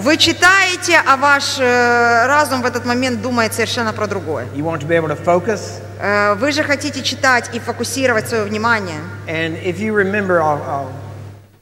Вы читаете, а ваш э, разум в этот момент думает совершенно про другое. You want to be able to focus. Э, Вы же хотите читать и фокусировать свое внимание. And if you remember, I'll, I'll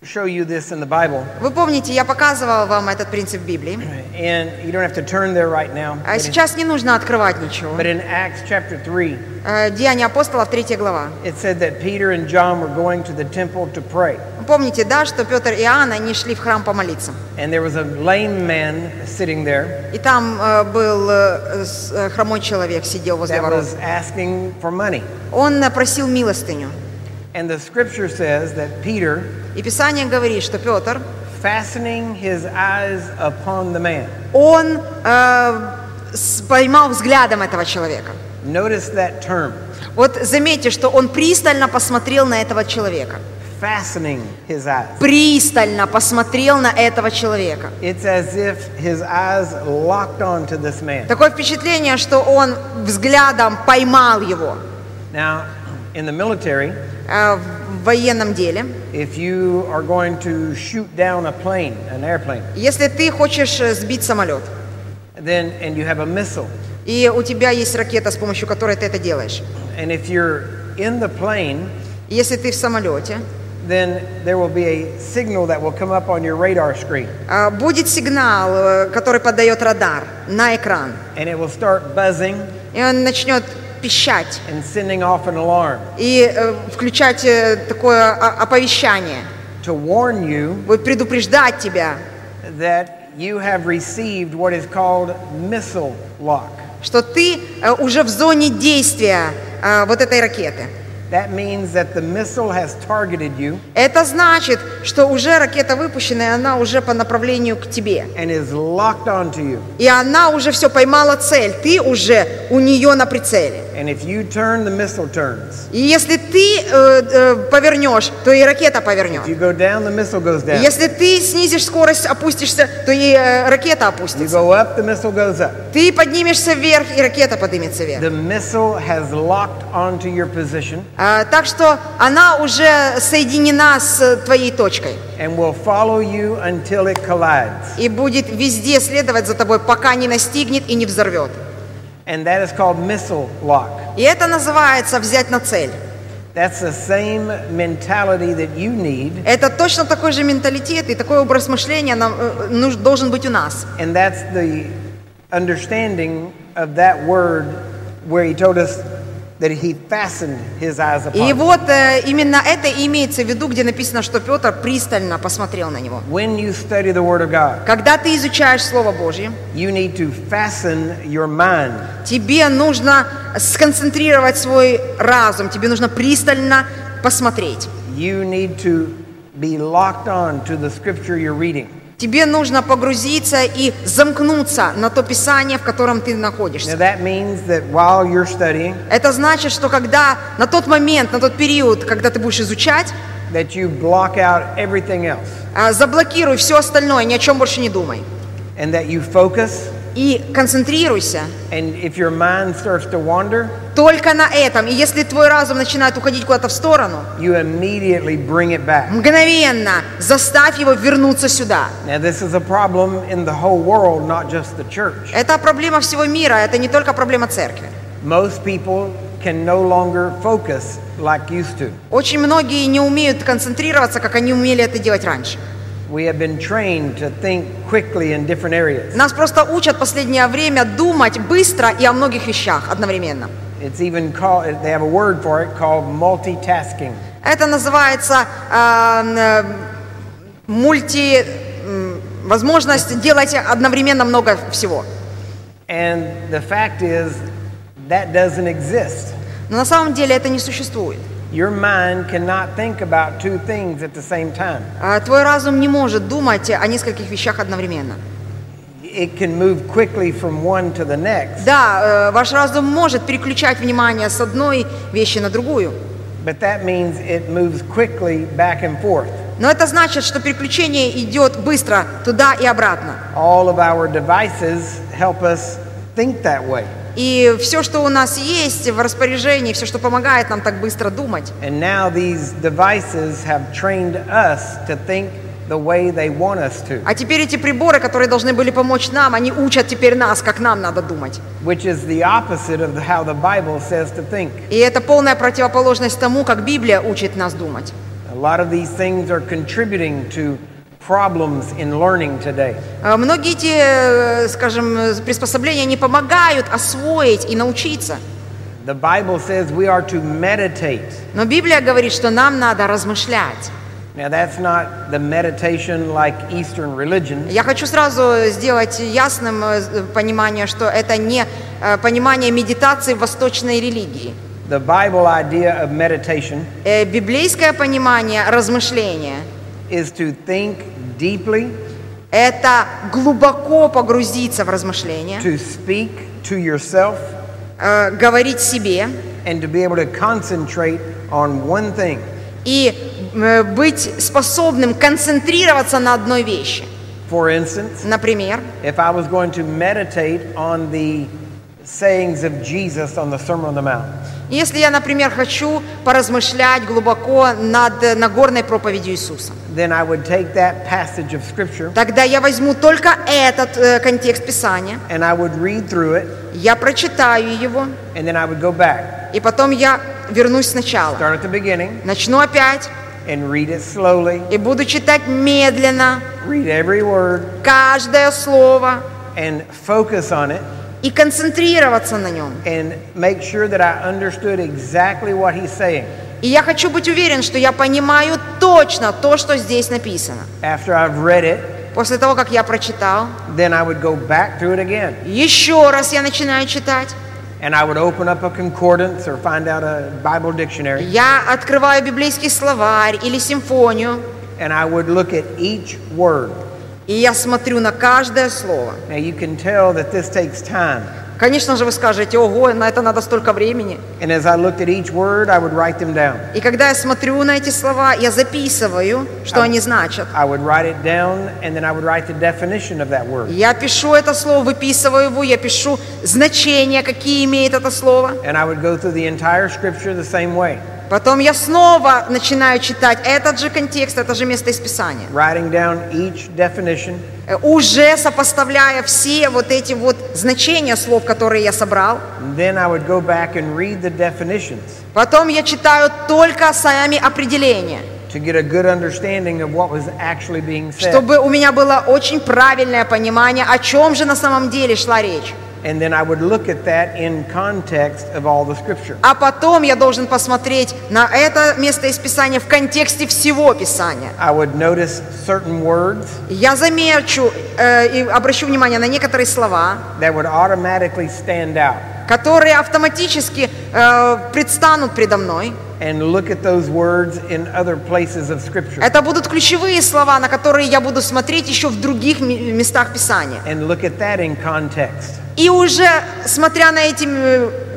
show you this in the Bible. Вы помните, я показывала вам этот принцип Библии. And you don't have to turn there right now. А сейчас не нужно открывать ничего. but in Acts chapter 3, Э, Деяния апостолов, 3 глава. it said that Peter and John were going to the temple to pray. Помните, да, что Петр и Иоанн, они шли в храм помолиться. And there was a lame man sitting there И там э, был э, хромой человек, сидел возле that ворот. was asking for money. Он просил милостыню. And the scripture says that Peter, И Писание говорит, что Петр, fastening his eyes upon the man, он э, поймал взглядом этого человека. notice that term, Вот заметьте, что он пристально посмотрел на этого человека. fastening his eyes. Пристально посмотрел на этого человека. It's as if his eyes locked onto this man. Такое впечатление, что он взглядом поймал его Now, in the military, в военном деле. if you are going to shoot down a plane, an airplane, Если ты хочешь э, сбить самолет, then and you have a missile, и у тебя есть ракета, с помощью которой ты это делаешь, and if you're in the plane, если ты в самолете, then there will be a signal that will come up on your radar screen, а, будет сигнал, э, который подает радар на экран, and it will start buzzing и он начнет пищать and sending off an alarm и э, включать э, такое о- оповещание, to warn you предупреждать тебя, that you have received what is called missile lock. что ты э, уже в зоне действия э, вот этой ракеты. That means that the missile has targeted you Это значит, что уже ракета выпущена, и она уже по направлению к тебе. and is locked onto you. И она уже все поймала цель, ты уже у нее на прицеле. And if you turn, the missile turns. И если ты э, э, повернешь, то и ракета повернет. If you go down, the missile goes down. Если ты снизишь скорость, опустишься, то и э, ракета You опустится. go up, the missile goes up. Ты поднимешься вверх, и ракета поднимется вверх. The missile has locked onto your position так что она уже соединена с э, твоей точкой and will follow you until it collides. и будет везде следовать за тобой, пока не настигнет и не взорвет. And that is called missile lock. И это называется взять на цель. That's the same mentality that you need, Это точно такой же менталитет и такой образ мышления нам, нуж- должен быть у нас. and that's the understanding of that word where he told us that he fastened his eyes И вот э, именно это имеется в виду, где написано, что Петр пристально посмотрел на него. When you study the Word of God, Когда ты изучаешь Слово Божье, you need to fasten your mind тебе нужно сконцентрировать свой разум, тебе нужно пристально посмотреть. You need to be locked on to the scripture you're reading. Тебе нужно погрузиться и замкнуться на то Писание, в котором ты находишься. that means that while you're studying, Это значит, что когда на тот момент, на тот период, когда ты будешь изучать, that you block out everything else а, заблокируй все остальное, ни о чем больше не думай. and that you focus. И концентрируйся And if your mind starts to wander, только на этом. И если твой разум начинает уходить куда-то в сторону, you immediately bring it back. мгновенно заставь его вернуться сюда. Это проблема всего мира, это не только проблема церкви. Most people can no longer focus like used to. Очень многие не умеют концентрироваться, как они умели это делать раньше. Нас просто учат последнее время думать быстро и о многих вещах одновременно. It's even called, they have a word for it called multitasking. Это называется а, н- мульти... возможность делать одновременно много всего. And the fact is, that doesn't exist. Но на самом деле это не существует. Your mind cannot think about two things at the same time. А, Твой разум не может думать о нескольких вещах одновременно. It can move quickly from one to the next, Да, э, ваш разум может переключать внимание с одной вещи на другую. but that means it moves quickly back and forth. Но это значит, что переключение идет быстро туда и обратно. All of our devices help us think that way. И все, что у нас есть в распоряжении, все, что помогает нам так быстро думать. And now these devices have trained us to think the way they want us to, А теперь эти приборы, которые должны были помочь нам, они учат теперь нас, как нам надо думать. which is the opposite of how the Bible says to think. И это полная противоположность тому, как Библия учит нас думать. A lot of these things are contributing to problems in learning today. Э, Многие эти, скажем, приспособления не помогают освоить и научиться. The Bible says we are to meditate. Но Библия говорит, что нам надо размышлять. Now, that's not the meditation like Eastern religion. Я хочу сразу сделать ясным э, понимание, что это не э, понимание медитации в восточной религии. The Bible idea of meditation Э, Библейское понимание размышления is to think deeply, – это глубоко погрузиться в размышления, to speak to yourself, э, говорить себе and to be able to concentrate on one thing. и э, быть способным концентрироваться на одной вещи. For instance, Например, if I was going to meditate on the sayings of Jesus on the Sermon on the Mount, если я, например, хочу поразмышлять глубоко над э, Нагорной проповедью Иисуса, then I would take that passage of Scripture тогда я возьму только этот э, контекст Писания, and I would read through it, я прочитаю его, and then I would go back, и потом я вернусь сначала. start at the beginning, Начну опять and read it slowly, и буду читать медленно read every word, каждое слово and focus on it, и концентрироваться на нем. and make sure that I understood exactly what he's saying. И я хочу быть уверен, что я понимаю точно то, что здесь написано. After I've read it, После того, как я прочитал, then I would go back it again, еще раз я начинаю читать. and I would open up a concordance or find out a Bible dictionary, Я открываю библейский словарь или симфонию, and I would look at each word. И я смотрю на каждое слово. Now you can tell that this takes time. Конечно же, вы скажете, ого, на это надо столько времени. And as I looked at each word, I would write them down. И когда я смотрю на эти слова, я записываю, что они значат. I down, that word. Я пишу это слово, выписываю его, я пишу значения, какие имеет это слово. And I would go through the entire scripture the same way, Потом я снова начинаю читать этот же контекст, это же место из Писания. writing down each definition, Э, Уже сопоставляя все вот эти вот значения слов, которые я собрал. then I would go back and read the definitions Потом я читаю только сами определения, to get a good understanding of what was actually being said. чтобы у меня было очень правильное понимание, о чем же на самом деле шла речь. And then I would look at that in context of all the scripture. А потом я должен посмотреть на это место из Писания в контексте всего Писания. I would notice certain words Я замечу э, и обращу внимание на некоторые слова, that would automatically stand out которые автоматически э, предстанут предо мной. And look at those words in other places of scripture Это будут ключевые слова, на которые я буду смотреть еще в других местах Писания. and look at that in context. И уже смотря на эти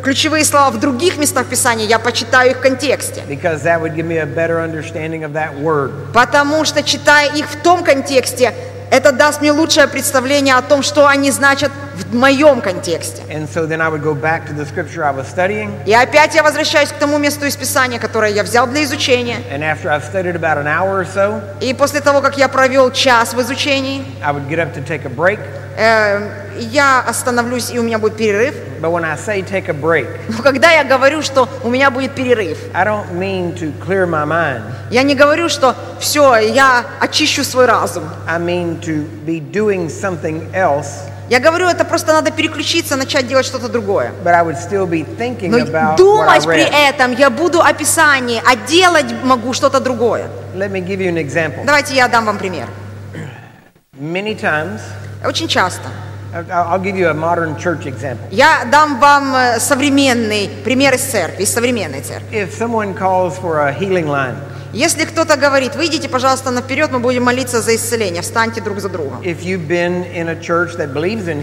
ключевые слова в других местах Писания, я почитаю их в контексте. Because that would give me a better understanding of that word. Потому что, читая их в том контексте, это даст мне лучшее представление о том, что они значат в моем контексте. And so then I would go back to the scripture I was studying, И опять я возвращаюсь к тому месту из Писания, которое я взял для изучения. and after I've studied about an hour or so, И после того, как я провел час в изучении, I would get up to take a break. э, я остановлюсь, и у меня будет перерыв. But when I say take a break, Но когда я говорю, что у меня будет перерыв, I don't mean to clear my mind. я не говорю, что все, я очищу свой разум. I mean to be doing something else, Я говорю, это просто надо переключиться, начать делать что-то другое. Но думать при этом я буду о Писании, а делать могу что-то другое. Давайте я дам вам пример. Many times, Очень часто. I'll I'll give you a modern church example. Я дам вам э, современный пример из церкви, из современной церкви. If someone calls for a healing line, Если кто-то говорит, выйдите, пожалуйста, наперед, мы будем молиться за исцеление, встаньте друг за другом.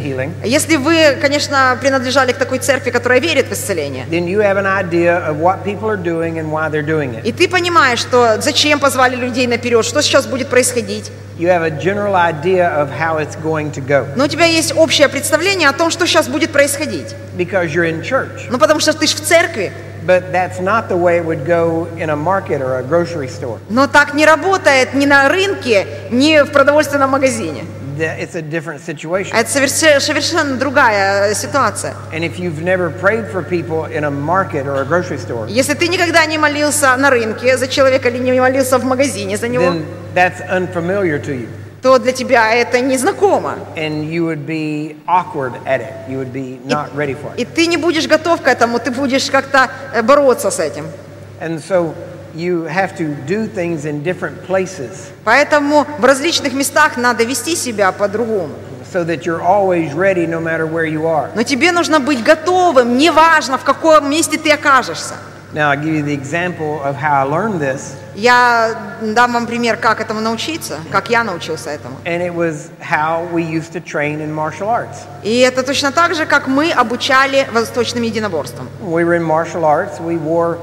Healing, Если вы, конечно, принадлежали к такой церкви, которая верит в исцеление, и ты понимаешь, что зачем позвали людей наперед, что сейчас будет происходить, You have a general idea of how it's going to go но у тебя есть общее представление о том, что сейчас будет происходить. because you're in church. Ну, потому что ты ж в церкви, But that's not the way it would go in a market or a grocery store. но так не работает ни на рынке, ни в продовольственном магазине. Th- It's a different situation. Это соверше- совершенно другая э, ситуация. And if you've never prayed for people in a market or a grocery store, Если ты никогда не молился на рынке за человека или не молился в магазине за него, then that's unfamiliar to you. То для тебя это незнакомо. And you would be awkward at it. You would be not ready for it. И ты не будешь готов к этому, ты будешь как-то э, бороться с этим. And so you have to do things in different places Поэтому в различных местах надо вести себя по-другому. so that you're always ready no matter where you are. Но тебе нужно быть готовым, неважно в каком месте ты окажешься. Now, I'll give you the example of how I learned this, Я дам вам пример, как этому научиться, как я научился этому. and it was how we used to train in martial arts. И это точно так же, как мы обучали восточным единоборствам. When we were in martial arts, we wore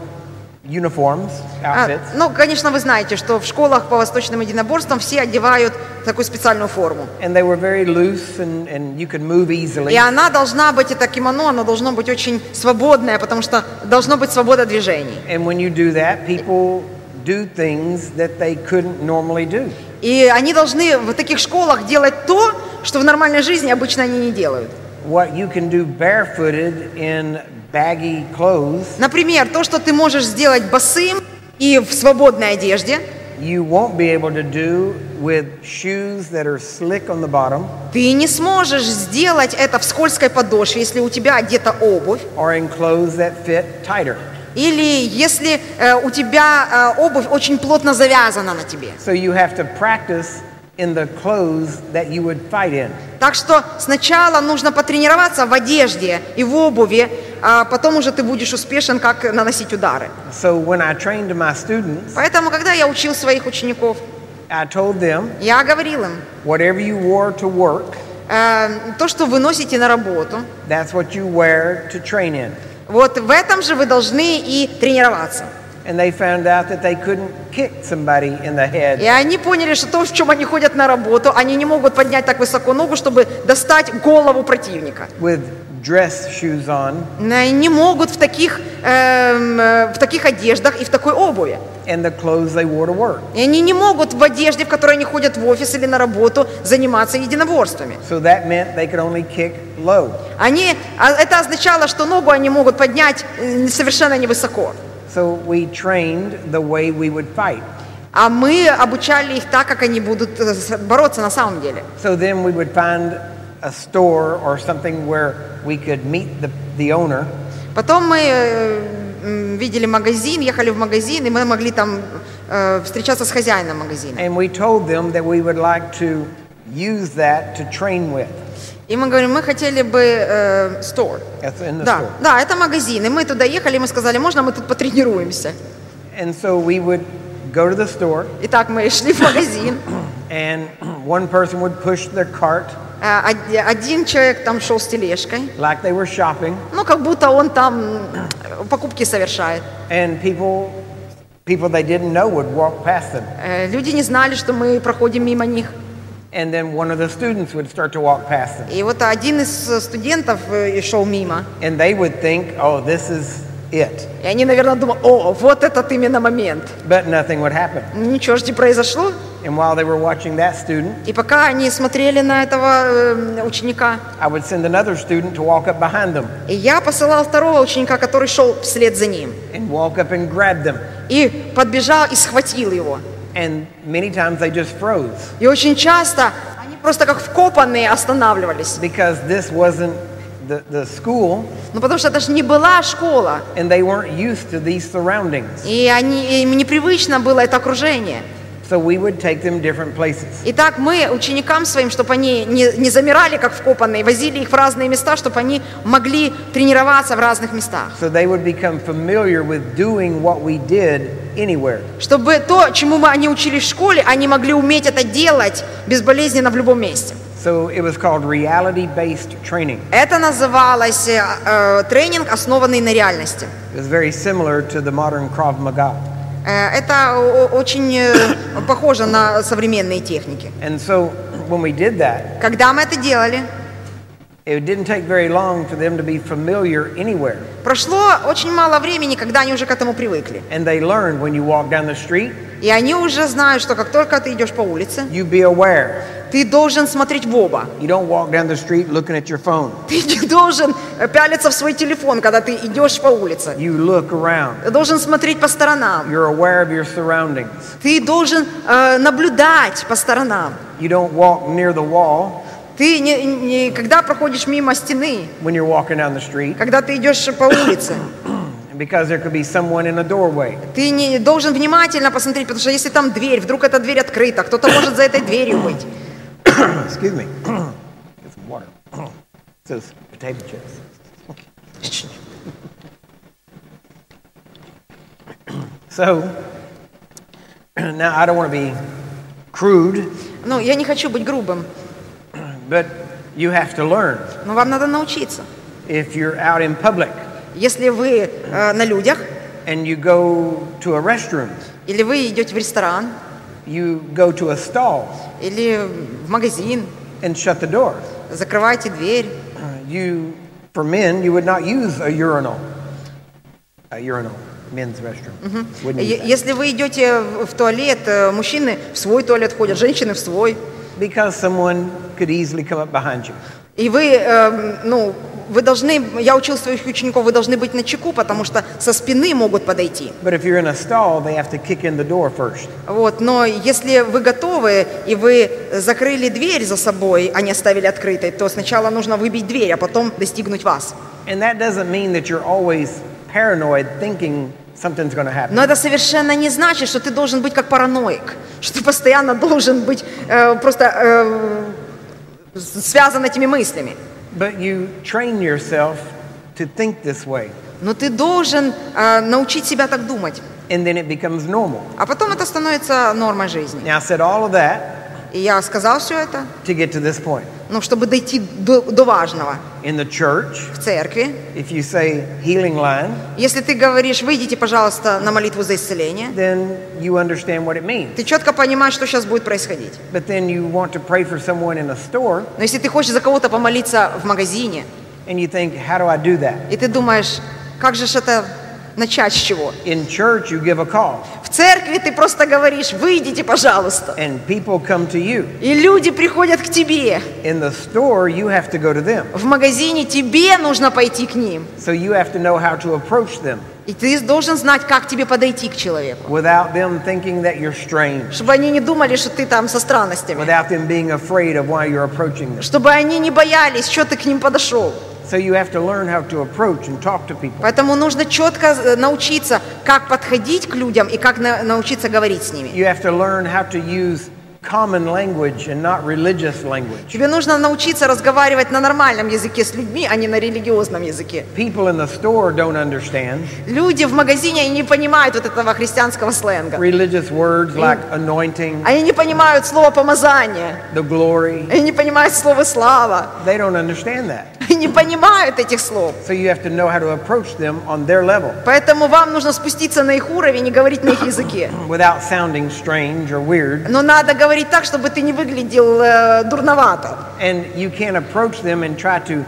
uniforms, А, outfits, ну, конечно, вы знаете, что в школах по восточным единоборствам все одевают такую специальную форму. and they were very loose and, and you could move easily. И она должна быть, это кимоно, оно должно быть очень свободное, потому что должно быть свобода движений. And when you do that, people do things that they couldn't normally do. И они должны в таких школах делать то, что в нормальной жизни обычно они не делают. What you can do barefooted in baggy clothes, Например, то, что ты можешь сделать босым и в свободной одежде, you won't be able to do with shoes that are slick on the bottom ты не сможешь сделать это в скользкой подошве, если у тебя одета обувь, or in clothes that fit tighter. или если э, у тебя э, обувь очень плотно завязана на тебе. So you have to practice in the clothes that you would fight in. Так что сначала нужно потренироваться в одежде и в обуви, а потом уже ты будешь успешен, как наносить удары. So when I trained my students, Поэтому, когда я учил своих учеников, I told them, я говорил им, whatever you wore to work, э, то, что вы носите на работу, that's what you wear to train in. вот в этом же вы должны и тренироваться. И они поняли, что то, в чем они ходят на работу, они не могут поднять так высоко ногу, чтобы достать голову противника. with dress shoes on Не могут в таких, эм, э, в таких одеждах и в такой обуви. and the clothes they wore to work. И они не могут в одежде, в которой они ходят в офис или на работу, заниматься единоборствами. So that meant they could only kick low. Они, а это означало, что ногу они могут поднять совершенно невысоко. So we trained the way we would fight. А мы обучали их так, как они будут э, с- бороться на самом деле. So then we would find a store or something where we could meet the, the owner Потом мы э, м, видели магазин, ехали в магазин, и мы могли там э, встречаться с хозяином магазина. and we told them that we would like to use that to train with. И мы говорим, мы хотели бы э, store. Да, store. да, это магазин. И мы туда ехали, и мы сказали, можно мы тут потренируемся? And so we would go to the store Итак, мы шли в магазин. and one person would push their cart Э, од- Один человек там шел с тележкой, like they were shopping ну, как будто он там м, покупки совершает. and people people they didn't know would walk past them. Э, Люди не знали, что мы проходим мимо них. And then one of the students would start to walk past them. И вот один из э, студентов э, шел мимо. And they would think, oh, this is it. И они, наверное, думали, о, вот этот именно момент. But nothing would happen. Ничего же не произошло. And while they were watching that student, И пока они смотрели на этого э, ученика, I would send another student to walk up behind them и я посылал второго ученика, который шел вслед за ним. and walk up and grab them. И подбежал и схватил его. And many times they just froze И очень часто они просто как вкопанные останавливались. because this wasn't the, the school Ну потому что это же не была школа. and they weren't used to these surroundings. И они, им непривычно было это окружение. So we would take them different places. Итак, мы ученикам своим, чтобы они не, не замирали как вкопанные, возили их в разные места, чтобы они могли тренироваться в разных местах. So they would become familiar with doing what we did anywhere. Чтобы то, чему мы, они учились в школе, они могли уметь это делать безболезненно в любом месте. So it was called reality based training. Это называлось э, э, тренинг, основанный на реальности. It was very similar to the modern Krav Maga. Э, это очень э, похоже на современные техники. And so when we did that, Когда мы это делали, it didn't take very long for them to be familiar anywhere. прошло очень мало времени, когда они уже к этому привыкли. And they learned when you walk down the street, И они уже знают, что как только ты идешь по улице, you be aware. ты должен смотреть в оба. You don't walk down the street looking at your phone. Ты не должен э, пялиться в свой телефон, когда ты идешь по улице. You look around. Ты должен смотреть по сторонам. You're aware of your surroundings. Ты должен э, наблюдать по сторонам. You don't walk near the wall Ты не, не- когда проходишь мимо стены, when you're walking down the street когда ты идешь по улице, because there could be someone in a doorway. ты не должен внимательно посмотреть, потому что если там дверь, вдруг эта дверь открыта, кто-то может за этой дверью быть. Excuse me. Get some water. It says potato chips. So, now I don't want to be crude, Ну, я не хочу быть грубым, but you have to learn. но вам надо научиться. If you're out in public Если вы э, на людях, and you go to a restroom, или вы идете в ресторан, you go to a stall или в магазин, and shut the door. закрывайте дверь. Uh, You, for men, you would not use a urinal. A urinal, men's restroom. Wouldn't use Е- that. Если вы идете в в туалет, э, мужчины в свой туалет ходят, женщины в свой. Because someone could easily come up behind you. И вы, э, ну, вы должны, я учил своих учеников, вы должны быть на чеку, потому что со спины могут подойти. Stall. Вот, но если вы готовы и вы закрыли дверь за собой, а не оставили открытой, то сначала нужно выбить дверь, а потом достигнуть вас. And that doesn't mean that you're always paranoid thinking something's going to happen. Но это совершенно не значит, что ты должен быть как параноик, что ты постоянно должен быть э, просто э, с- связан этими мыслями. But you train yourself to think this way. Но ты должен э, научить себя так думать. And then it becomes normal. А потом это становится нормой жизни. Now, I said all of that И я сказал все это, to get to this point. ну, чтобы дойти до, до важного. In the church, В церкви, if you say healing line, если ты говоришь, выйдите, пожалуйста, на молитву за исцеление, then you understand what it means. ты четко понимаешь, что сейчас будет происходить. But then you want to pray for someone in a store, Но если ты хочешь за кого-то помолиться в магазине, and you think, how do I do that? и ты думаешь, как же это начать с чего? In church, you give a call, В церкви ты просто говоришь, выйдите, пожалуйста. and people come to you. И люди приходят к тебе. In the store, you have to go to them. В магазине тебе нужно пойти к ним. So you have to know how to approach them И ты должен знать, как тебе подойти к человеку. without them thinking that you're strange, Чтобы они не думали, что ты там со странностями. without them being afraid of why you're approaching them. Чтобы они не боялись, что ты к ним подошел. So you have to learn how to approach and talk to people. Поэтому нужно четко э, научиться, как подходить к людям и как на- научиться говорить с ними. You have to learn how to use common language and not religious language. Тебе нужно научиться разговаривать на нормальном языке с людьми, а не на религиозном языке. People in the store don't understand Люди в магазине не понимают вот этого христианского сленга. religious words like anointing, Они не понимают слово помазание. the glory. Они не понимают слово слава. They don't understand that. Они не понимают этих слов. So you have to know how to approach them on their level Поэтому вам нужно спуститься на их уровень и говорить на их языке. without sounding strange or weird. Но надо говорить так, чтобы ты не выглядел э, дурновато. And you can't approach them and try to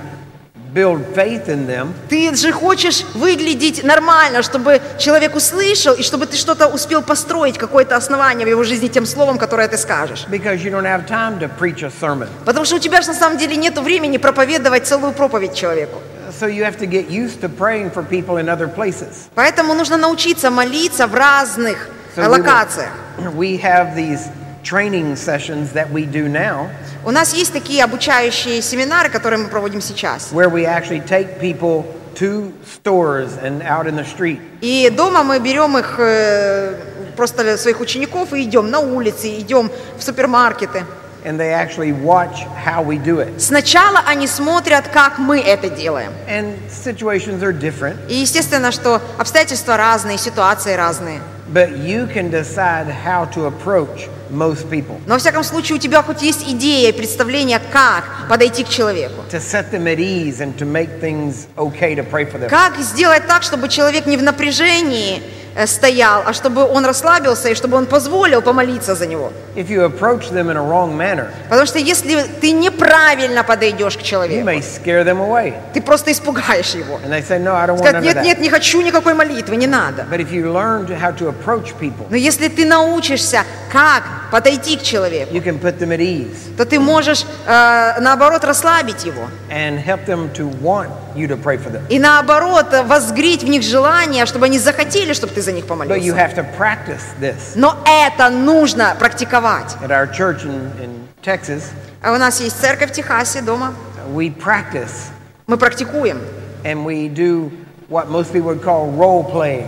build faith in them Ты же хочешь выглядеть нормально, чтобы человек услышал, и чтобы ты что-то успел построить, какое-то основание в его жизни тем словом, которое ты скажешь. because you don't have time to preach a sermon. Потому что у тебя же на самом деле нет времени проповедовать целую проповедь человеку. So you have to get used to praying for people in other places. Поэтому нужно научиться молиться в разных So локациях. We have these training sessions that we do now У нас есть такие обучающие семинары, которые мы проводим сейчас. where we actually take people to stores and out in the street. И дома мы берем их, э, просто своих учеников, и идем на улицы, идем в супермаркеты. and they actually watch how we do it. Сначала они смотрят, как мы это делаем. And situations are different, И естественно, что обстоятельства разные, ситуации разные. but you can decide how to approach most people. Но, во всяком случае, у тебя хоть есть идея и представление, как подойти к человеку. To set them at ease and to make things okay to pray for them. Как сделать так, чтобы человек не в напряжении стоял, а чтобы он расслабился и чтобы он позволил помолиться за него. If you approach them in a wrong manner, Потому что если ты неправильно подойдешь к you человеку, may scare them away. ты просто испугаешь его. And they say, No, I don't want of нет, нет, не хочу никакой молитвы, не надо. But if you learn how to approach people, Но если ты научишься, как подойти к человеку, you can put them at ease то ты можешь, э, наоборот, расслабить его. and help them to want you to pray for them. И наоборот, э, возгреть в них желание, чтобы они захотели, чтобы ты за них But you помолился. have to practice this. Но это нужно практиковать. At our church in, in Texas, А у нас есть церковь в Техасе дома. we practice Мы практикуем. and we do what most people would call role playing.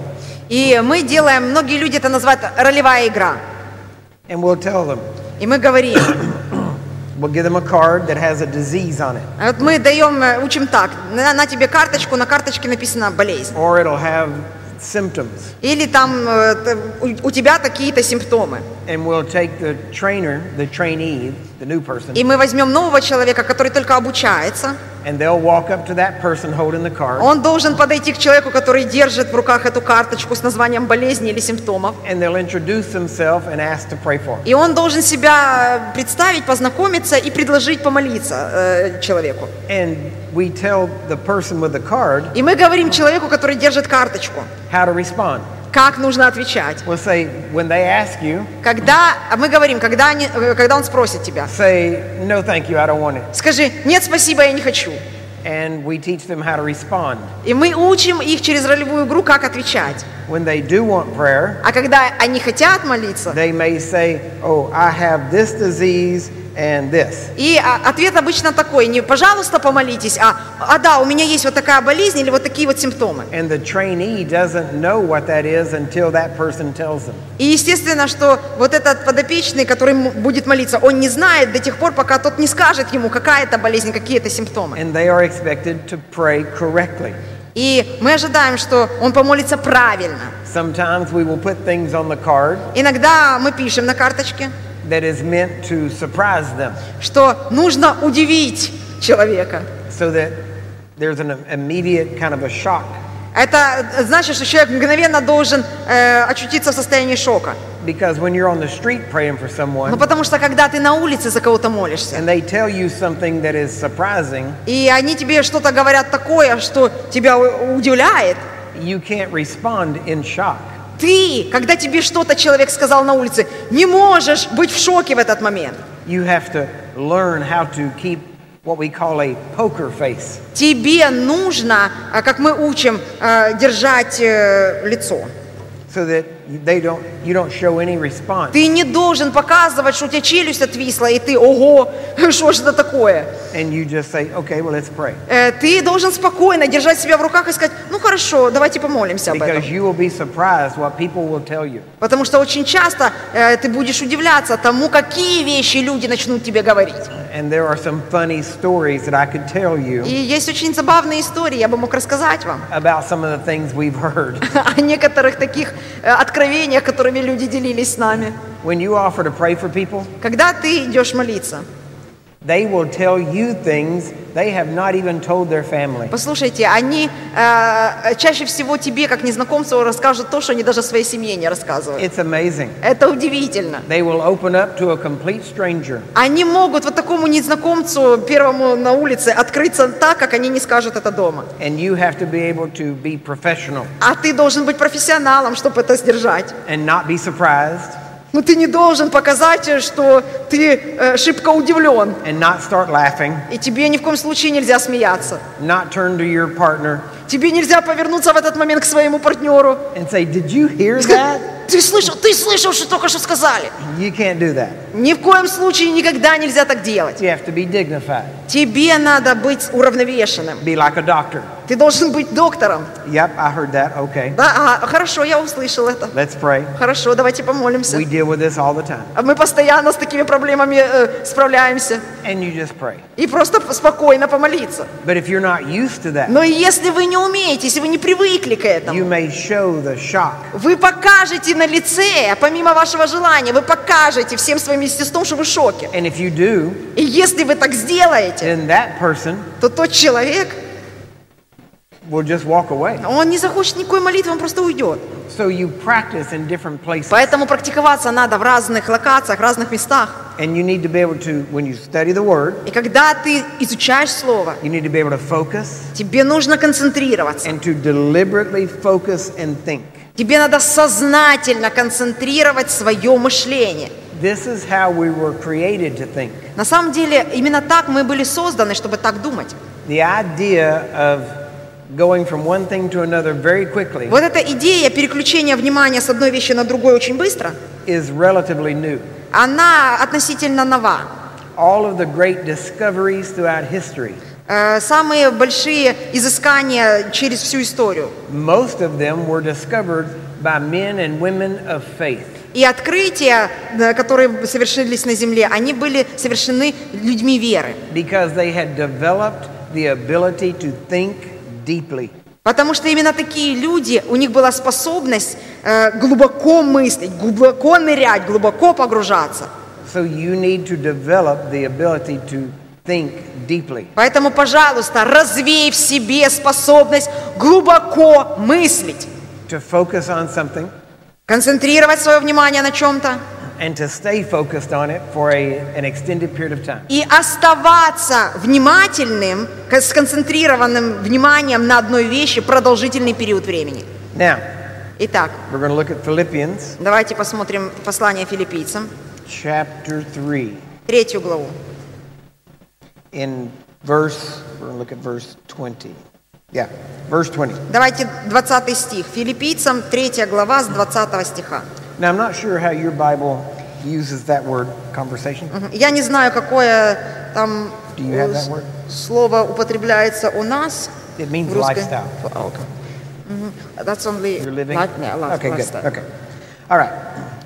И мы делаем, многие люди это называют ролевая игра. And we'll tell them, И мы говорим, we'll give them a card that has a disease on it, а вот мы даем, э, учим так, на, на тебе карточку, на карточке написано болезнь. or it'll have symptoms. Или там э, у, тебя такие-то симптомы. And we'll take the trainer, the trainee, the new person, И мы возьмем нового человека, который только обучается. and they'll walk up to that person holding the card, Он должен подойти к человеку, который держит в руках эту карточку с названием болезни или симптомов. and they'll introduce themselves and ask to pray for. И он должен себя представить, познакомиться и предложить помолиться э, человеку. And we tell the person with the card И мы говорим человеку, который держит карточку, how to respond. как нужно отвечать. We'll say, when they ask you, Когда, а мы говорим, когда, они, когда он спросит тебя, say, no, thank you, I don't want it. скажи, нет, спасибо, я не хочу. And we teach them how to respond. И мы учим их через ролевую игру, как отвечать. When they do want prayer, А когда они хотят молиться, they may say, oh, I have this disease and this. и а, ответ обычно такой, не «пожалуйста, помолитесь», а «а да, у меня есть вот такая болезнь или вот такие вот симптомы». And the trainee doesn't know what that is until that person tells them. И естественно, что вот этот подопечный, который будет молиться, он не знает до тех пор, пока тот не скажет ему, какая это болезнь, какие это симптомы. And they are expected to pray correctly. И мы ожидаем, что он помолится правильно. Sometimes we will put things on the card Иногда мы пишем на карточке, that is meant to surprise them что нужно удивить человека. so that there's an immediate kind of a shock. Это значит, что человек мгновенно должен э, очутиться в состоянии шока. Because when you're on the street praying for Ну someone потому что когда ты на улице за кого-то молишься, and they tell you something that is surprising, и они тебе что-то говорят такое, что тебя удивляет, you can't respond in shock. ты, когда тебе что-то человек сказал на улице, не можешь быть в шоке в этот момент. You have to learn how to keep what we call a poker face. Тебе нужно, а, как мы учим, э, держать э, лицо. so that they don't you don't show any response Ты не должен показывать, что у тебя челюсть отвисла, и ты, ого, что же это такое? and you just say okay well let's pray Э, Ты должен спокойно держать себя в руках и сказать, ну хорошо, давайте помолимся об этом. because you will be surprised what people will tell you Потому что очень часто э, ты будешь удивляться тому, какие вещи люди начнут тебе говорить. and there are some funny stories that I could tell you И есть очень забавные истории, я бы мог рассказать вам about some of the things we've heard о некоторых таких э, откровениях, которыми люди делились с нами. when you offer to pray for people Когда ты идешь молиться, послушайте, они э, чаще всего тебе, как незнакомцу, расскажут то, что они даже своей семье не рассказывают. it's amazing Это удивительно. they will open up to a complete stranger Они могут вот такому незнакомцу, первому на улице, открыться так, как они не скажут это дома. and you have to be able to be professional А ты должен быть профессионалом, чтобы это сдержать. and not be surprised Но ты не должен показать, что ты э, шибко удивлен. and not start laughing И тебе ни в коем случае нельзя смеяться. not turn to your partner Тебе нельзя повернуться в этот момент к своему партнеру. and say did you hear that ты слышал, ты слышал, что только что сказали. you can't do that Ни в коем случае никогда нельзя так делать. you have to be dignified Тебе надо быть уравновешенным. be like a doctor Ты должен быть доктором. Yep, I heard that. Okay. Да, ага, хорошо, я услышал это. Let's pray. Хорошо, давайте помолимся. We deal with this all the time. А Мы постоянно с такими проблемами э, справляемся. And you just pray. И просто спокойно помолиться. But if you're not used to that, Но если вы не умеете, если вы не привыкли к you этому, may show the shock. вы покажете на лице, помимо вашего желания, вы покажете всем своим естеством, что вы в шоке. And if you do, И если вы так сделаете, then that person то тот человек, will just walk away. он не захочет никакой молитвы, он просто уйдет. So you practice in different places. Поэтому практиковаться надо в разных локациях, разных местах. And you need to be able to, when you study the Word, И когда ты изучаешь Слово, you need to be able to focus тебе нужно концентрироваться. and to deliberately focus and think. Тебе надо сознательно концентрировать свое мышление. This is how we were created to think. На самом деле, именно так мы были созданы, чтобы так думать. The idea of going from one thing to another very quickly Вот эта идея переключения внимания с одной вещи на другую очень быстро, is relatively new. она относительно нова. All of the great discoveries throughout history, Э, Самые большие изыскания через всю историю most of them were discovered by men and women of faith. и открытия, э, которые совершились на Земле, они были совершены людьми веры. because they had developed the ability to think deeply. Потому что именно такие люди, у них была способность э, глубоко мыслить, глубоко нырять, глубоко погружаться. So you need to develop the ability to think deeply. Поэтому, пожалуйста, развей в себе способность глубоко мыслить, To focus on something концентрировать свое внимание на чем-то and to stay focused on it for a, an extended period of time. и оставаться внимательным, сконцентрированным вниманием на одной вещи продолжительный период времени. Now, Итак, we're going to look at Philippians давайте посмотрим послание филиппийцам, chapter 3 третью главу. in verse, we're going to look at verse 20. Yeah, verse 20. Давайте 20 стих. Филиппийцам 3 глава с 20 стиха. Now, I'm not sure how your Bible uses that word conversation. Мгм. Я не знаю, какое там Do you have э, that word? слово употребляется у нас. It means в русской. lifestyle. А, окей. Мгм. That's only You're living? like- yeah, life- Okay, good. lifestyle. Okay. All right.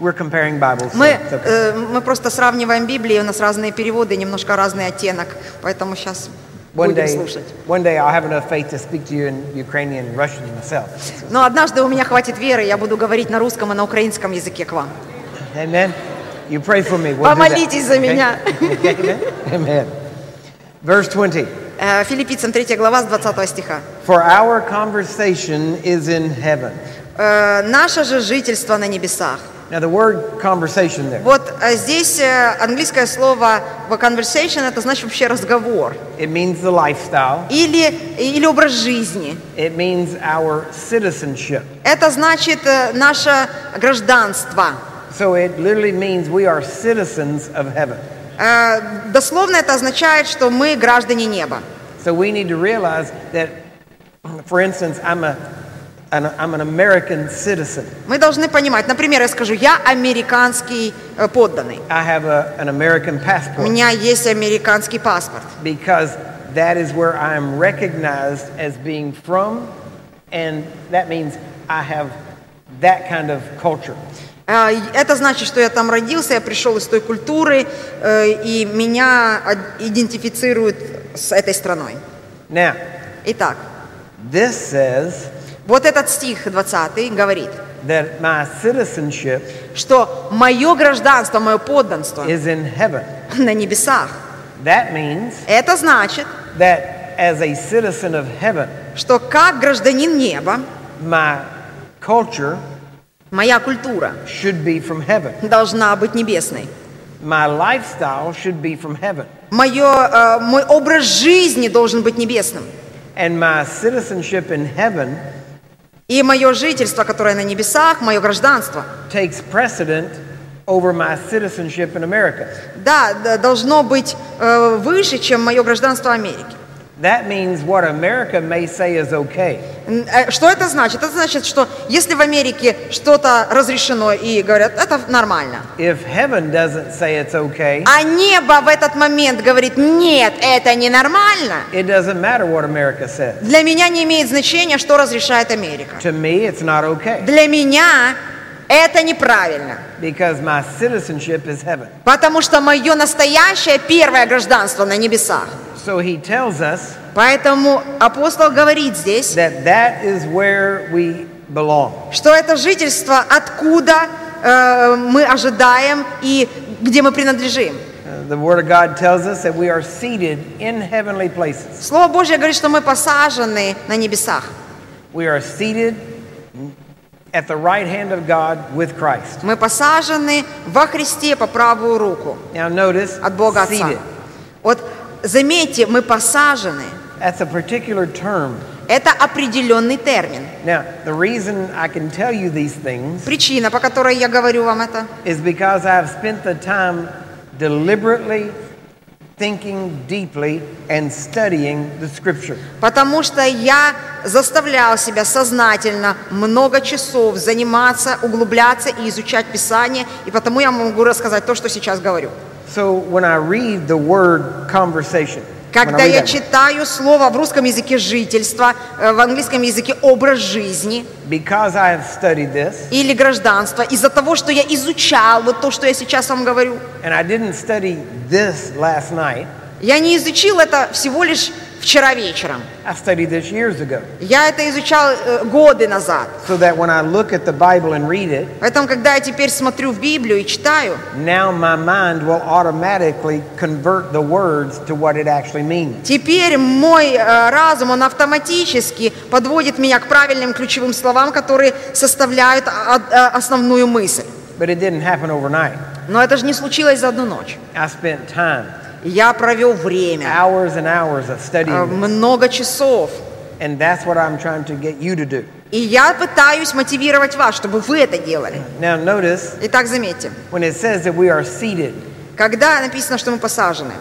We're comparing Bibles. so Мы, it's okay. э, мы просто сравниваем Библии, у нас разные переводы, немножко разный оттенок, поэтому сейчас One будем day, слушать. one day I'll have enough faith to speak to you in Ukrainian and Russian myself. Но однажды у меня хватит веры, я буду говорить на русском и на украинском языке к вам. Amen. You pray for me. We'll. Помолитесь за Okay? меня. Amen? Amen. Verse 20. Э, Филиппийцам 3 глава с 20 стиха. For our conversation is in heaven. Э, Наше же жительство на небесах. Now, the word conversation there, Вот э, здесь э, английское слово в conversation это значит вообще разговор it means the lifestyle, или, или образ жизни. it means our citizenship. Это значит э, наше гражданство. So it literally means we are citizens of heaven. Э, Дословно это означает, что мы граждане неба. So we need to realize that, for instance, I'm, a, an, I'm an American citizen. Мы должны понимать, например, я скажу, я американский э, подданный. I have a, an American У passport меня есть американский паспорт. because that is where I am recognized as being from, and that means I have that kind of culture. Э, Это значит, что я там родился, я пришел из той культуры, э, и меня од- идентифицируют с этой страной. Now, Итак, this says вот этот стих 20 говорит, that my citizenship что мое гражданство, мое подданство is in heaven. на небесах. That means Это значит, that as a citizen of heaven, что как гражданин неба, my culture моя культура should be from heaven. должна быть небесной. My lifestyle should be from heaven. Мое, э, мой образ жизни должен быть небесным. And my citizenship in heaven И мое жительство, которое на небесах, мое гражданство, takes precedent over my citizenship in America. да, должно быть э, выше, чем мое гражданство Америки. That means what America may say is okay. Э, Что это значит? Это значит, что если в Америке что-то разрешено и говорят, это нормально, If heaven doesn't say it's okay, а небо в этот момент говорит, нет, это ненормально, it doesn't matter what America says. для меня не имеет значения, что разрешает Америка. To me, it's not okay Для меня это неправильно, because my citizenship is heaven. потому что мое настоящее первое гражданство на небесах. So he tells us Поэтому апостол говорит здесь, that that is where we belong. что это жительство, откуда э, мы ожидаем и где мы принадлежим. Uh, The Word of God tells us that we are seated in heavenly places. Слово Божье говорит, что мы посажены на небесах. We are seated at the right hand of God with Christ. Мы посажены во Христе по правую руку Now notice, от Бога Отца. seated. Вот заметьте, мы посажены. That's a particular term. Это определенный термин. Now, the reason I can tell you these things Причина, по которой я говорю вам это, is because I've spent the time deliberately thinking deeply and studying the scripture. потому что я заставлял себя сознательно много часов заниматься, углубляться и изучать Писание, и потому я могу рассказать то, что сейчас говорю. So when I read the word conversation, when I Когда я читаю слово в русском языке жительство, э, в английском языке образ жизни because I have studied this, или гражданство, из-за того, что я изучал вот то, что я сейчас вам говорю, and I didn't study this last night, я не изучил это всего лишь вчера вечером. I studied this years ago. Я это изучал э, годы назад. So that when I look at the Bible and read it, Поэтому, когда я теперь смотрю в Библию и читаю, now my mind will automatically convert the words to what it actually means. теперь мой э, разум, он автоматически подводит меня к правильным ключевым словам, которые составляют а- а- основную мысль. But it didn't happen overnight. Но это же не случилось за одну ночь. I spent time, Я провел время, hours and hours of э, studying, this. много часов. and that's what I'm trying to get you to do. И я пытаюсь мотивировать вас, чтобы вы это делали. Now, notice Итак, заметьте, when it says that we are seated, когда написано, что мы посажены,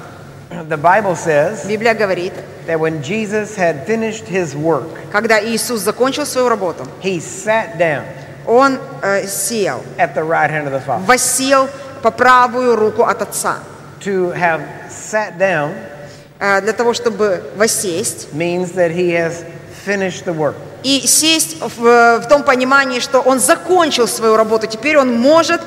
the Bible says Библия говорит, that when Jesus had finished his work, когда Иисус закончил свою работу, he sat down Он э, сел, at the right hand of the Father. воссел по правую руку от Отца. To have sat down Э, Для того, чтобы воссесть means that he has finished the work. и сесть в, в том понимании, что Он закончил свою работу, теперь Он может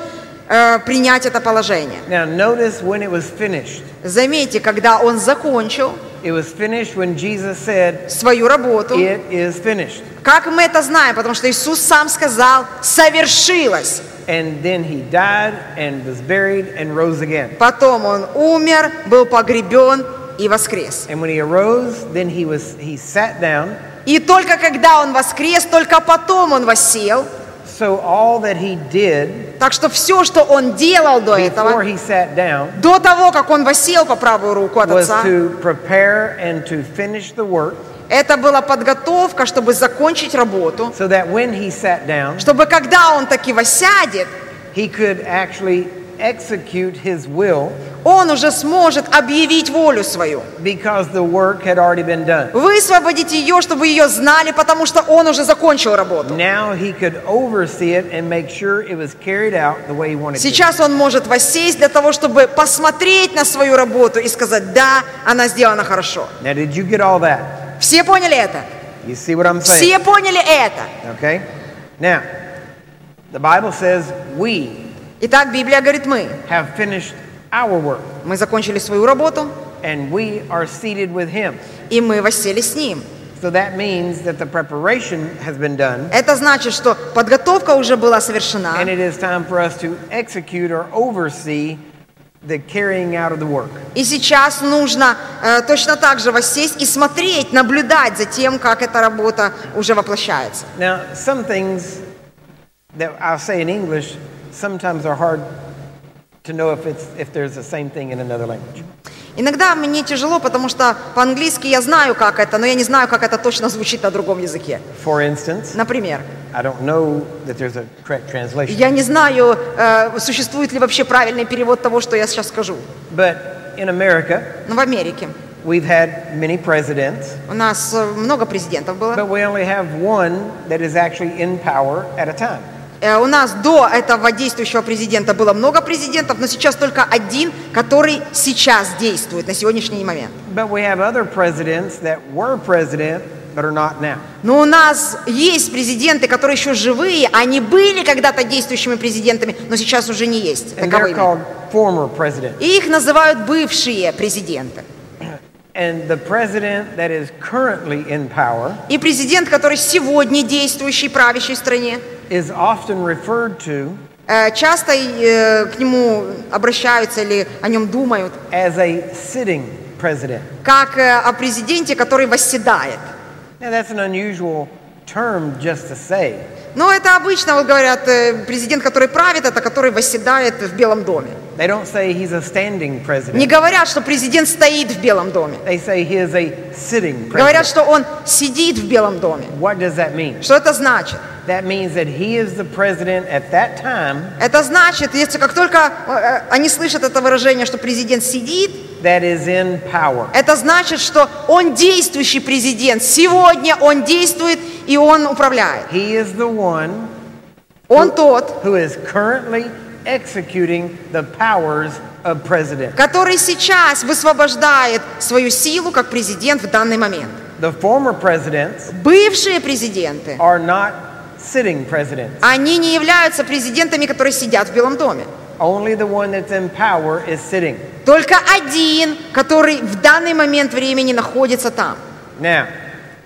э, принять это положение. Now, notice when it was finished. Заметьте, когда Он закончил It was finished when Jesus said, свою работу, It is finished. как мы это знаем? Потому что Иисус сам сказал, совершилось. And then he died and was buried and rose again. Потом Он умер, был погребен и воскрес. And when he arose, then he was he sat down. И только когда Он воскрес, только потом Он воссел. So all that he did Так что все, что Он делал до before этого, he sat down до того, как Он воссел по правую руку от was Отца, to prepare and to finish the work это была подготовка, чтобы закончить работу, so that when he sat down, чтобы когда Он таки воссядет, he could actually execute his will Он уже сможет объявить волю свою. because the work had already been done. Высвободить ее, чтобы ее знали, потому что Он уже закончил работу. Now he could oversee it and make sure it was carried out the way he wanted to. Сейчас Он может воссесть для того, чтобы посмотреть на свою работу и сказать, да, она сделана хорошо. Now, did you get all that? Все поняли это? You see what I'm saying? Все поняли это? Okay? Now, the Bible says we Итак, Библия говорит, мы. have finished our work Мы закончили свою работу, and we are seated with him. и мы воссели с Ним. So that means that the preparation has been done Это значит, что подготовка уже была совершена, and it is time for us to execute or oversee the carrying out of the work. и сейчас нужно э, точно так же воссесть и смотреть, наблюдать за тем, как эта работа уже воплощается. Now, some things that I'll say in English sometimes are hard to know if it's if there's the same thing in another language. Иногда мне тяжело, потому что по-английски я знаю, как это, но я не знаю, как это точно звучит на другом языке. For instance, Например, I don't know that there's a correct translation. я не знаю, э, существует ли вообще правильный перевод того, что я сейчас скажу. But in America, Но в Америке we've had many presidents, У нас э, много президентов было. but we only have one that is actually in power at a time. Э, У нас до этого действующего президента было много президентов, но сейчас только один, который сейчас действует на сегодняшний момент. But we have other presidents that were president but are not now. Но у нас есть президенты, которые еще живые, они были когда-то действующими президентами, но сейчас уже не есть таковыми. И их называют бывшие президенты. And the president that is currently in power И президент, который сегодня действующий, правящий в стране, is often referred to э, часто э, к нему обращаются или о нем думают, as a sitting president. как э, о президенте, который восседает. Now, that's an unusual term just to say, Но это обычно, вот говорят, э, президент, который правит, это который восседает в Белом доме. they don't say he's a standing Не president. говорят, что президент стоит в Белом доме. They say he is a sitting Говорят, president. что он сидит в Белом доме. What does that mean? Что это значит? That means that he is the president at that time Это значит, если как только э, они слышат это выражение, что президент сидит, that is in power. это значит, что он действующий президент. Сегодня он действует и он управляет. He is the one Он тот, who is currently executing the powers of president. который сейчас высвобождает свою силу как президент в данный момент. The former presidents Бывшие президенты, are not sitting presidents. они не являются президентами, которые сидят в Белом доме. Only the one that's in power is sitting. Только один, который в данный момент времени находится там. Now,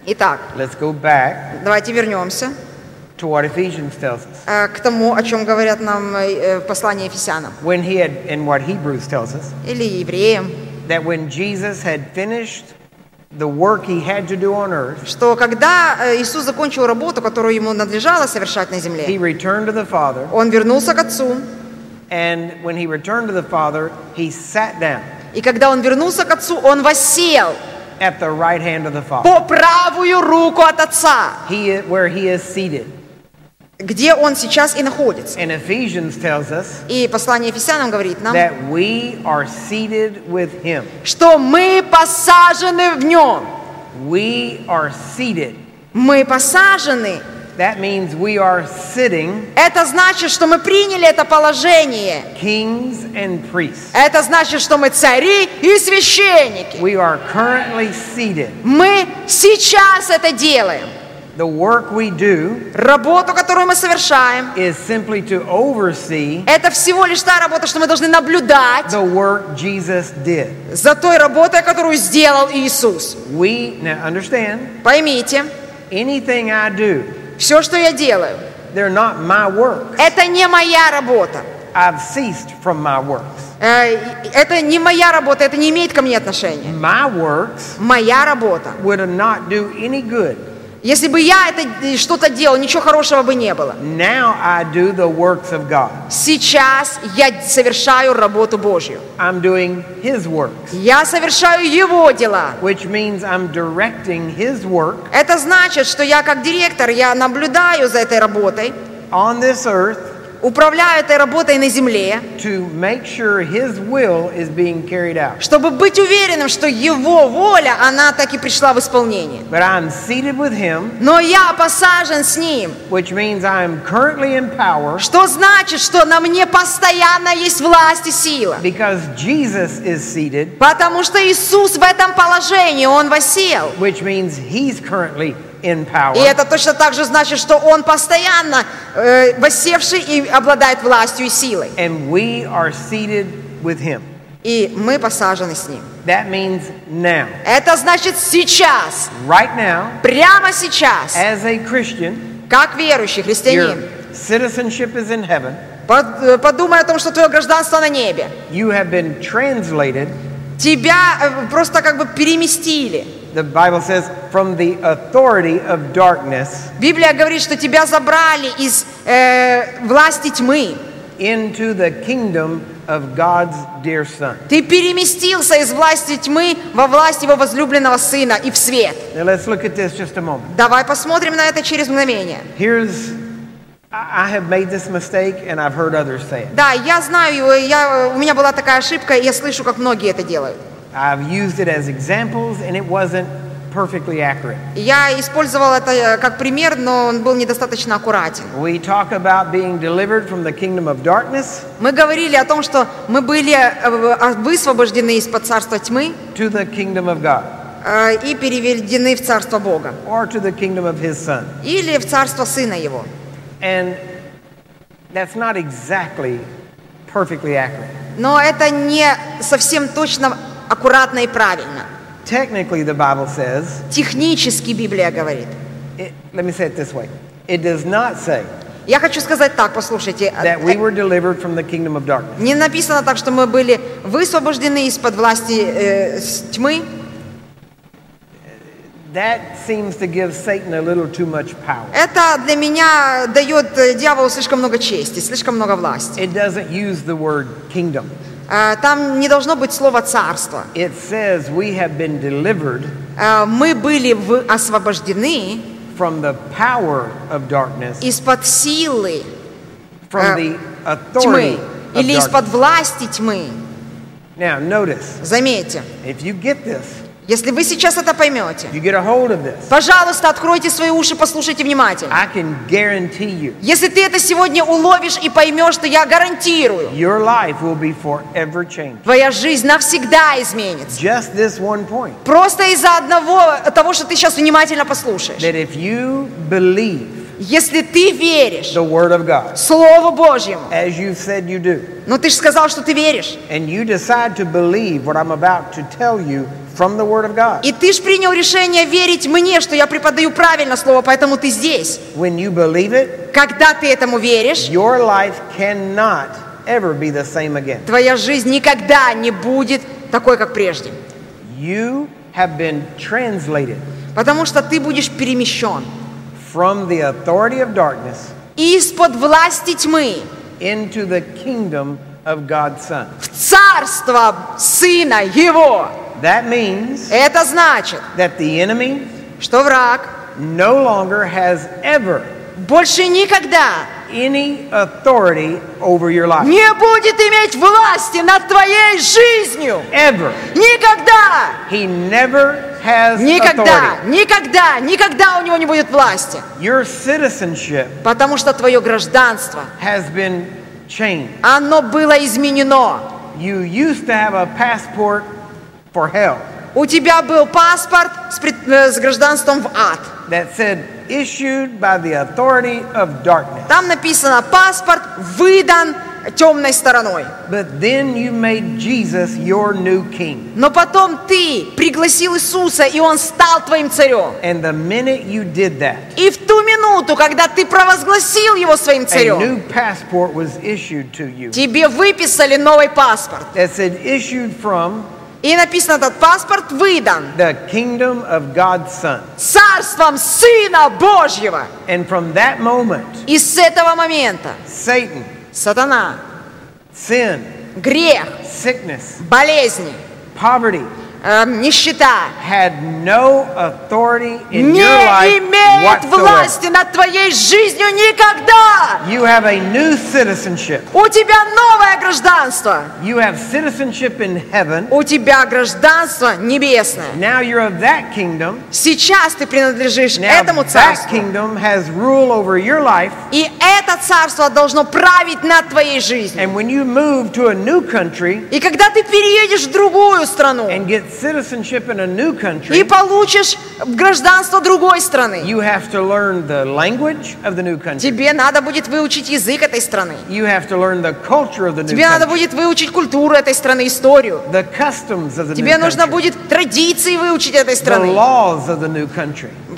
Итак, let's go back давайте вернемся to what Ephesians tells us. э, к тому, о чем говорят нам э, послание Ефесянам. When he had, and what Hebrews tells us, или евреям, that when Jesus had finished the work he had to do on earth, что когда э, Иисус закончил работу, которую ему надлежало совершать на he земле, returned to the Father, он вернулся к Отцу, and when he returned to the Father, he sat down. И когда он вернулся к Отцу, он воссел at the right hand of the Father, по правую руку от Отца, he, where he is seated. где он сейчас и находится. And Ephesians tells us И послание Ефесянам говорит нам, that we are seated with him. что мы посажены в нем. We are seated. Мы посажены. That means we are sitting Это значит, что мы приняли это положение. kings and priests. Это значит, что мы цари и священники. We are currently seated. Мы сейчас это делаем. The work we do Работу, которую мы совершаем, is simply to oversee это всего лишь та работа, что мы должны наблюдать the work Jesus did. за той работой, которую сделал Иисус. We, now understand, Поймите, anything I do, все, что я делаю, they're not my work. это не моя работа. I've ceased from my works. Э, Это не моя работа, это не имеет ко мне отношения. My works Моя работа. would not do any good. Если бы я это э, что-то делал, ничего хорошего бы не было. Now I do the works of God. Сейчас я совершаю работу Божью. I'm doing His works, Я совершаю Его дела. which means I'm directing His work Это значит, что я как директор, я наблюдаю за этой работой, on this earth управляю этой работой на земле, to make sure His will is being carried out. чтобы быть уверенным, что Его воля, она так и пришла в исполнение. Him, Но я посажен с Ним, which means I'm currently in power что значит, что на мне постоянно есть власть и сила. because Jesus is seated, Потому что Иисус в этом положении, Он восел. which means He's currently in power. И это точно так же значит, что Он постоянно э, воссевший и обладает властью и силой. And we are seated with Him. И мы посажены с Ним. That means now. Это значит сейчас, Right now, прямо сейчас, as a Christian, как верующий христианин. your citizenship is in heaven. Э, Подумай о том, что твое гражданство на небе. You have been translated, Тебя э, просто как бы переместили. The Bible says, from the authority of darkness Библия говорит, что тебя забрали из э, власти тьмы. into the kingdom of God's dear Son. Ты переместился из власти тьмы во власть его возлюбленного сына и в свет. Now let's look at this just a moment. Давай посмотрим на это через мгновение. Here's, I have made this mistake and I've heard others say it. Да, я знаю, я, у меня была такая ошибка, и я слышу, как многие это делают. I've used it as examples, and it wasn't perfectly accurate. Я использовал это э, как пример, но он был недостаточно аккуратен. We talk about being delivered from the kingdom of darkness Мы говорили о том, что мы были э, высвобождены из-под царства тьмы to the kingdom of God э, и переведены в царство Бога or to the kingdom of His Son. или в царство Сына Его. And that's not exactly perfectly accurate. Но это не совсем точно, аккуратно и правильно. Technically, the Bible says, Технически Библия говорит. it, let me say it this way it does not say Я хочу сказать так, послушайте. that we were delivered from the kingdom of darkness. Не написано так, что мы были высвобождены из-под власти э, тьмы. That seems to give Satan a little too much power. Это для меня дает э, дьяволу слишком много чести, слишком много власти. It doesn't use the word kingdom. Э, Там не должно быть слова «царство». It says we have been delivered Э, Мы были в- освобождены from the power of darkness, из-под силы from uh, the тьмы authority of или из-под darkness. власти тьмы. Now, notice, Заметьте, if you get this, если вы сейчас это поймете, you get a hold of this, пожалуйста, откройте свои уши, послушайте внимательно. I can guarantee you Если ты это сегодня уловишь и поймешь, то я гарантирую, your life will be forever changed. твоя жизнь навсегда изменится. Just this one point Просто из-за одного того, что ты сейчас внимательно послушаешь. that if you believe Если ты веришь the Word of God, Слову Божьему, as you've said you do, ну ты же сказал, что ты веришь, and you decide to believe what I'm about to tell you from the Word of God, и ты же принял решение верить мне, что я преподаю правильно Слово, поэтому ты здесь. when you believe it, Когда ты этому веришь, your life cannot ever be the same again. твоя жизнь никогда не будет такой, как прежде. You have been translated. Потому что ты будешь перемещен from the authority of darkness из-под власти тьмы into the kingdom of God's Son. в царство Сына Его. That means Это значит, that the enemy что враг no longer has ever больше никогда any authority over your life. не будет иметь власти над твоей жизнью. Ever. Никогда! He never has Никогда, authority. никогда, никогда у него не будет власти. Your citizenship Потому что твое гражданство, has been changed. оно было изменено. You used to have a passport for hell У тебя был паспорт с, пред- э, с гражданством в ад. that said issued by the authority of darkness. Там написано паспорт выдан темной стороной. But then you made Jesus your new king. Но потом ты пригласил Иисуса, и Он стал твоим царем. And the minute you did that, И в ту минуту, когда ты провозгласил Его своим a царем, new passport was issued to you тебе выписали новый паспорт. that said issued from И написано, этот паспорт выдан the kingdom of God's Son. царством Сына Божьего. And from that moment, И с этого момента Satan, сатана, sin, грех, sickness, болезни, poverty нищета had no authority in не your life имеет власти над твоей жизнью никогда. You have a new citizenship. У тебя новое гражданство. You have citizenship in heaven. У тебя гражданство небесное. Now you're of that kingdom. Сейчас ты принадлежишь этому that царству. kingdom has rule over your life. И это царство должно править над твоей жизнью. And when you move to a new country И когда ты переедешь в другую страну and get citizenship in a new и получишь гражданство другой страны, you have to learn the language of the new country. тебе надо будет выучить язык этой страны. You have to learn the culture of the new Тебе надо будет выучить культуру этой страны, историю. The customs of the Тебе нужно будет традиции выучить этой страны.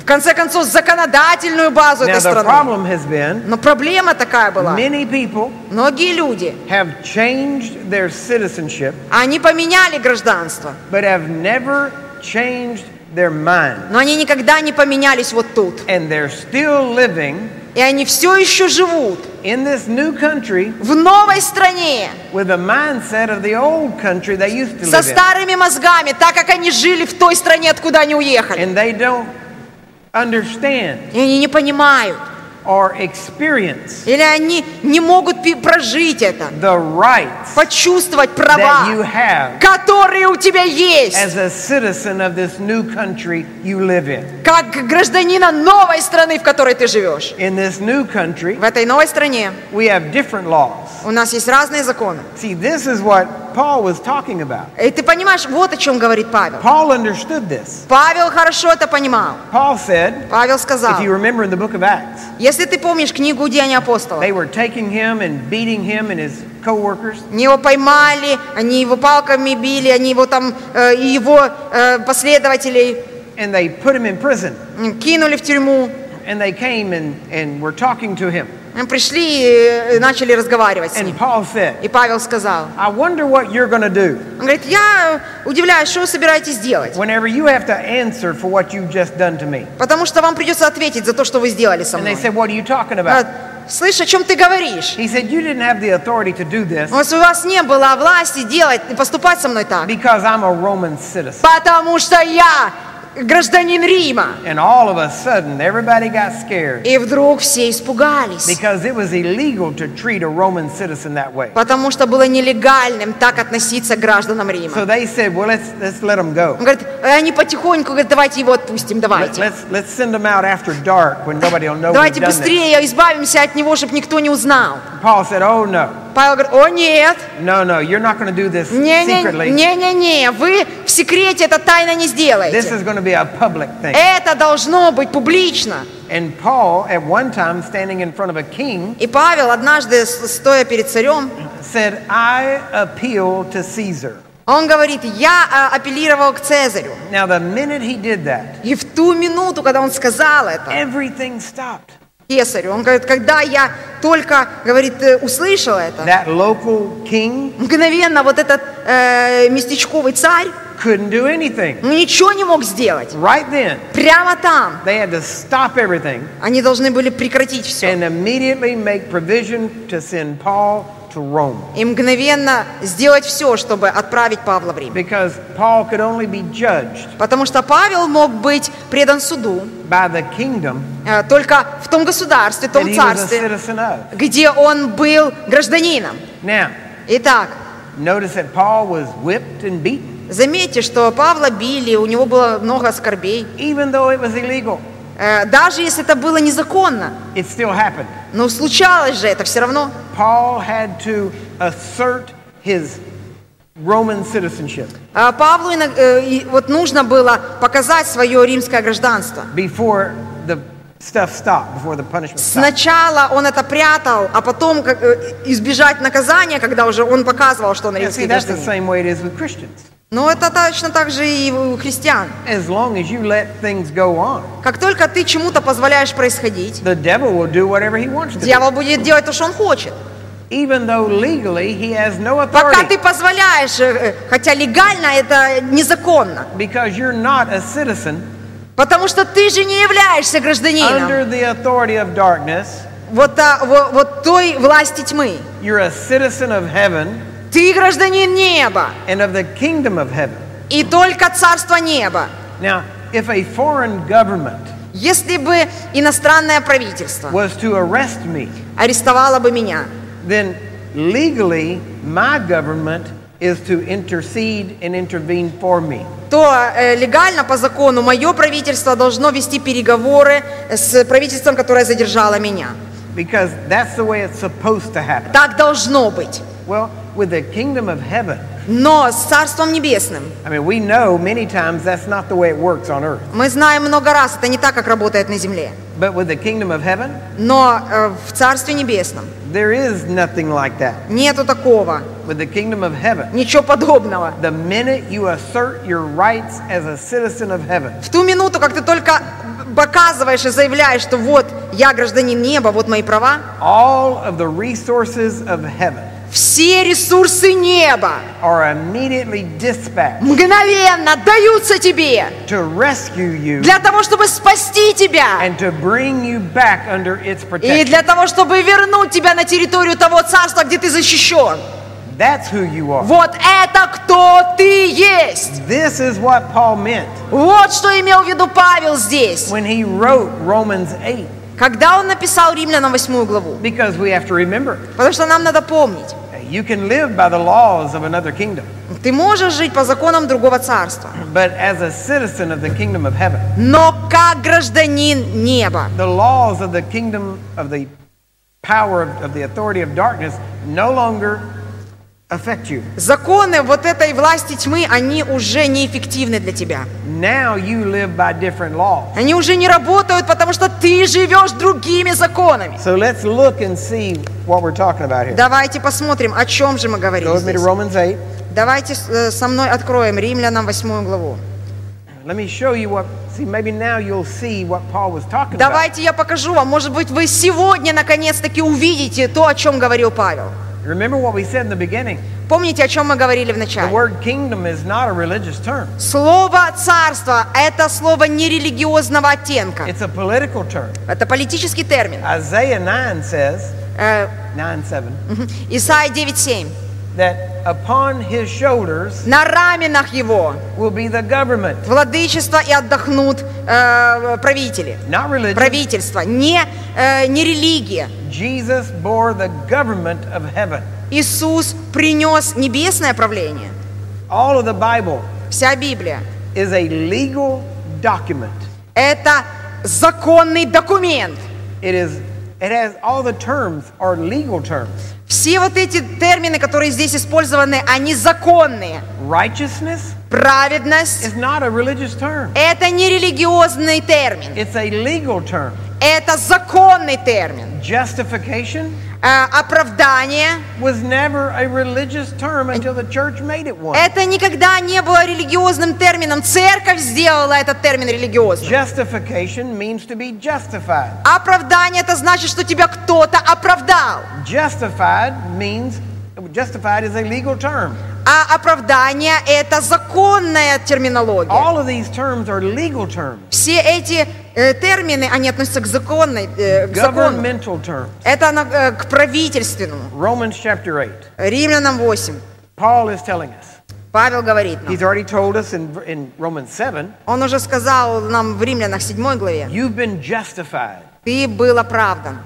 В конце концов, законодательную базу Now этой the страны. problem has been Но проблема такая была. many people Многие люди, have changed their citizenship они поменяли гражданство, but have never changed their mind. но они никогда не поменялись вот тут. And they're still living И они все еще живут in this new country в новой стране with the mindset of the old country they used to со live старыми мозгами, так как они жили в той стране, откуда они уехали. And they don't understand И они не понимают, or experience Или они не могут прожить это, the rights почувствовать that права, you have которые у тебя есть, as a citizen of this new country you live in. как гражданина новой страны, в которой ты живешь. In this new country, В этой новой стране we have different laws. У нас есть разные законы. See, this is what Paul was talking about. И ты понимаешь, вот о чем говорит Павел. Paul understood this. Павел хорошо это понимал. Paul said, Павел сказал, if you remember in the book of Acts, если ты помнишь книгу «Деяния апостолов», they were taking him and beating him and his co-workers. его поймали, они его палками били, они его там, э, его э, последователей And they put him in prison. кинули в тюрьму. And they came and, and were talking to him. Они пришли и начали разговаривать с And ним. Paul said, И Павел сказал, I wonder what you're going to do он говорит, я удивляюсь, что вы собираетесь делать? whenever you have to answer for what you've just done to me. Потому что вам придется ответить за то, что вы сделали со And they мной. said, What are you talking А, about? Слышь, о чем ты говоришь? He said, You didn't have the authority to do this У вас у вас не было власти делать и поступать со мной так. because I'm a Roman citizen. Потому что я гражданин Рима. And all of a sudden, everybody got scared И вдруг все испугались. because it was illegal to treat a Roman citizen that way. Потому что было нелегальным так относиться к гражданам So Рима. they said, Well, let's, let's let him go. Он говорит, «Э, они потихоньку говорят, давайте его отпустим, давайте. us let's send him out after dark when nobody will know we've Давайте this. быстрее избавимся от него, чтобы никто не узнал. Paul said, Oh, no. Павел говорит, о нет, No, no, you're not going to do this secretly. не-не-не, вы в секрете это тайно не This сделаете. is going to be a public thing. Это должно быть публично. And Paul, at one time, standing in front of a king, И Павел однажды, стоя перед царем, said, I appeal to Caesar. он говорит, я а, апеллировал к Цезарю. Now, the minute he did that, И в ту минуту, когда он сказал это, everything stopped. кесарю, он говорит, когда я только, говорит, э, услышал это, That local king мгновенно вот этот э, местечковый царь couldn't do anything. ну, ничего не мог сделать. Right then, Прямо там they had to stop everything они должны были прекратить все. and immediately make provision to send Paul to Rome. И мгновенно сделать все, чтобы отправить Павла в Рим. Because Paul could only be judged Потому что Павел мог быть предан суду by the kingdom э, только в том государстве, в том царстве, где он был гражданином. Now, Итак, notice that Paul was whipped and beaten, заметьте, что Павла били, у него было много скорбей. even though it was illegal. Э, Даже если это было незаконно, It still happened. но случалось же это все равно. Paul had to assert his Roman citizenship А Павлу э, вот нужно было показать свое римское гражданство. before the stuff stopped, before the punishment stopped. Сначала он это прятал, а потом как, э, избежать наказания, когда уже он показывал, что он Now, see, римский that's the гражданин. same way it is with Christians. Но это точно так же и у христиан. As long as you let things go on, Как только ты чему-то позволяешь происходить, the devil will do whatever he wants to do. дьявол будет делать то, что он хочет. Even though legally he has no Пока ты authority. позволяешь, э, э, хотя легально это незаконно, Because you're not a citizen потому что ты же не являешься гражданином under the authority of darkness. вот, та- во- вот той власти тьмы. You're a citizen of heaven Ты гражданин неба, and of the kingdom of heaven. и только царство неба. Now, if a foreign government Если бы иностранное правительство was to arrest me, арестовало бы меня, then legally my government is to intercede and intervene for me. то э, легально по закону мое правительство должно вести переговоры с правительством, которое задержало меня. Because that's the way it's supposed to happen. Так должно быть. Well, with the kingdom of heaven, Но с Царством Небесным I mean, we know many times that's not the way it works on earth. мы знаем много раз, это не так, как работает на земле. But with the kingdom of heaven, Но э, в Царстве Небесном there is nothing like that. нету такого, With the kingdom of heaven, ничего подобного. the minute you assert your rights as a citizen of heaven, В ту минуту, как ты только показываешь и заявляешь, что вот я гражданин неба, вот мои права, all of the resources of heaven все ресурсы неба are immediately dispatched мгновенно даются тебе to rescue you для того, чтобы спасти тебя and to bring you back under its и для того, чтобы вернуть тебя на территорию того царства, где ты защищен. That's who you are. Вот это кто ты есть. This is what Paul meant Вот что имел в виду Павел здесь. when he wrote Romans 8. Когда он написал Римлянам 8 главу? Because we have to remember, Потому что нам надо помнить, you can live by the laws of another kingdom, ты можешь жить по законам другого царства, but as a citizen of the kingdom of heaven, но как гражданин неба. the laws of the kingdom of the power of, of the authority of darkness no longer affect you. Законы вот этой власти тьмы, они уже неэффективны для тебя. Now you live by different laws. Они уже не работают, потому что ты живешь другими законами. So let's look and see what we're talking about here. Давайте посмотрим, о чем же мы говорим Go me to здесь. Romans 8. Давайте э, со мной откроем Римлянам 8 главу. Let me show you what, see, maybe now you'll see what Paul was talking about. Давайте я покажу вам, может быть, вы сегодня наконец-таки увидите то, о чем говорил Павел. Remember what we said in the beginning. Помните, о чем мы говорили в The начале? word kingdom is not a religious term. Слово «царство» — это слово нерелигиозного оттенка. It's a political term. Это политический термин. Isaiah 9 says, Э, 9 7, Исайя 9.7. that upon his shoulders На раменах его will be the government. владычество и отдохнут э, правители. Not religion. Правительство, не, э, не религия. Jesus bore the government of heaven. Иисус принес небесное правление. All of the Bible Вся Библия is a legal document. – это законный документ. It is it has all the terms are legal terms. Все вот эти термины, которые здесь использованы, они законные. Righteousness Праведность это не религиозный термин. It's a legal term. Это законный термин. Justification Оправдание was never a religious term until the church made it one. Это никогда не было религиозным термином. Церковь сделала этот термин религиозным. Justification means to be justified. Оправдание это значит, что тебя кто-то оправдал. Justified means justified is a legal term. А оправдание это законная терминология. All of these terms are legal terms, Все эти э, термины, они относятся к законной, э, к закону. governmental terms. Это на- э, к правительственному. Romans chapter 8. Римлянам 8. Paul is telling us. Павел говорит нам. He's already told us in, in Romans 7 Он уже сказал нам в Римлянах 7 главе. you've been justified, Ты был оправдан.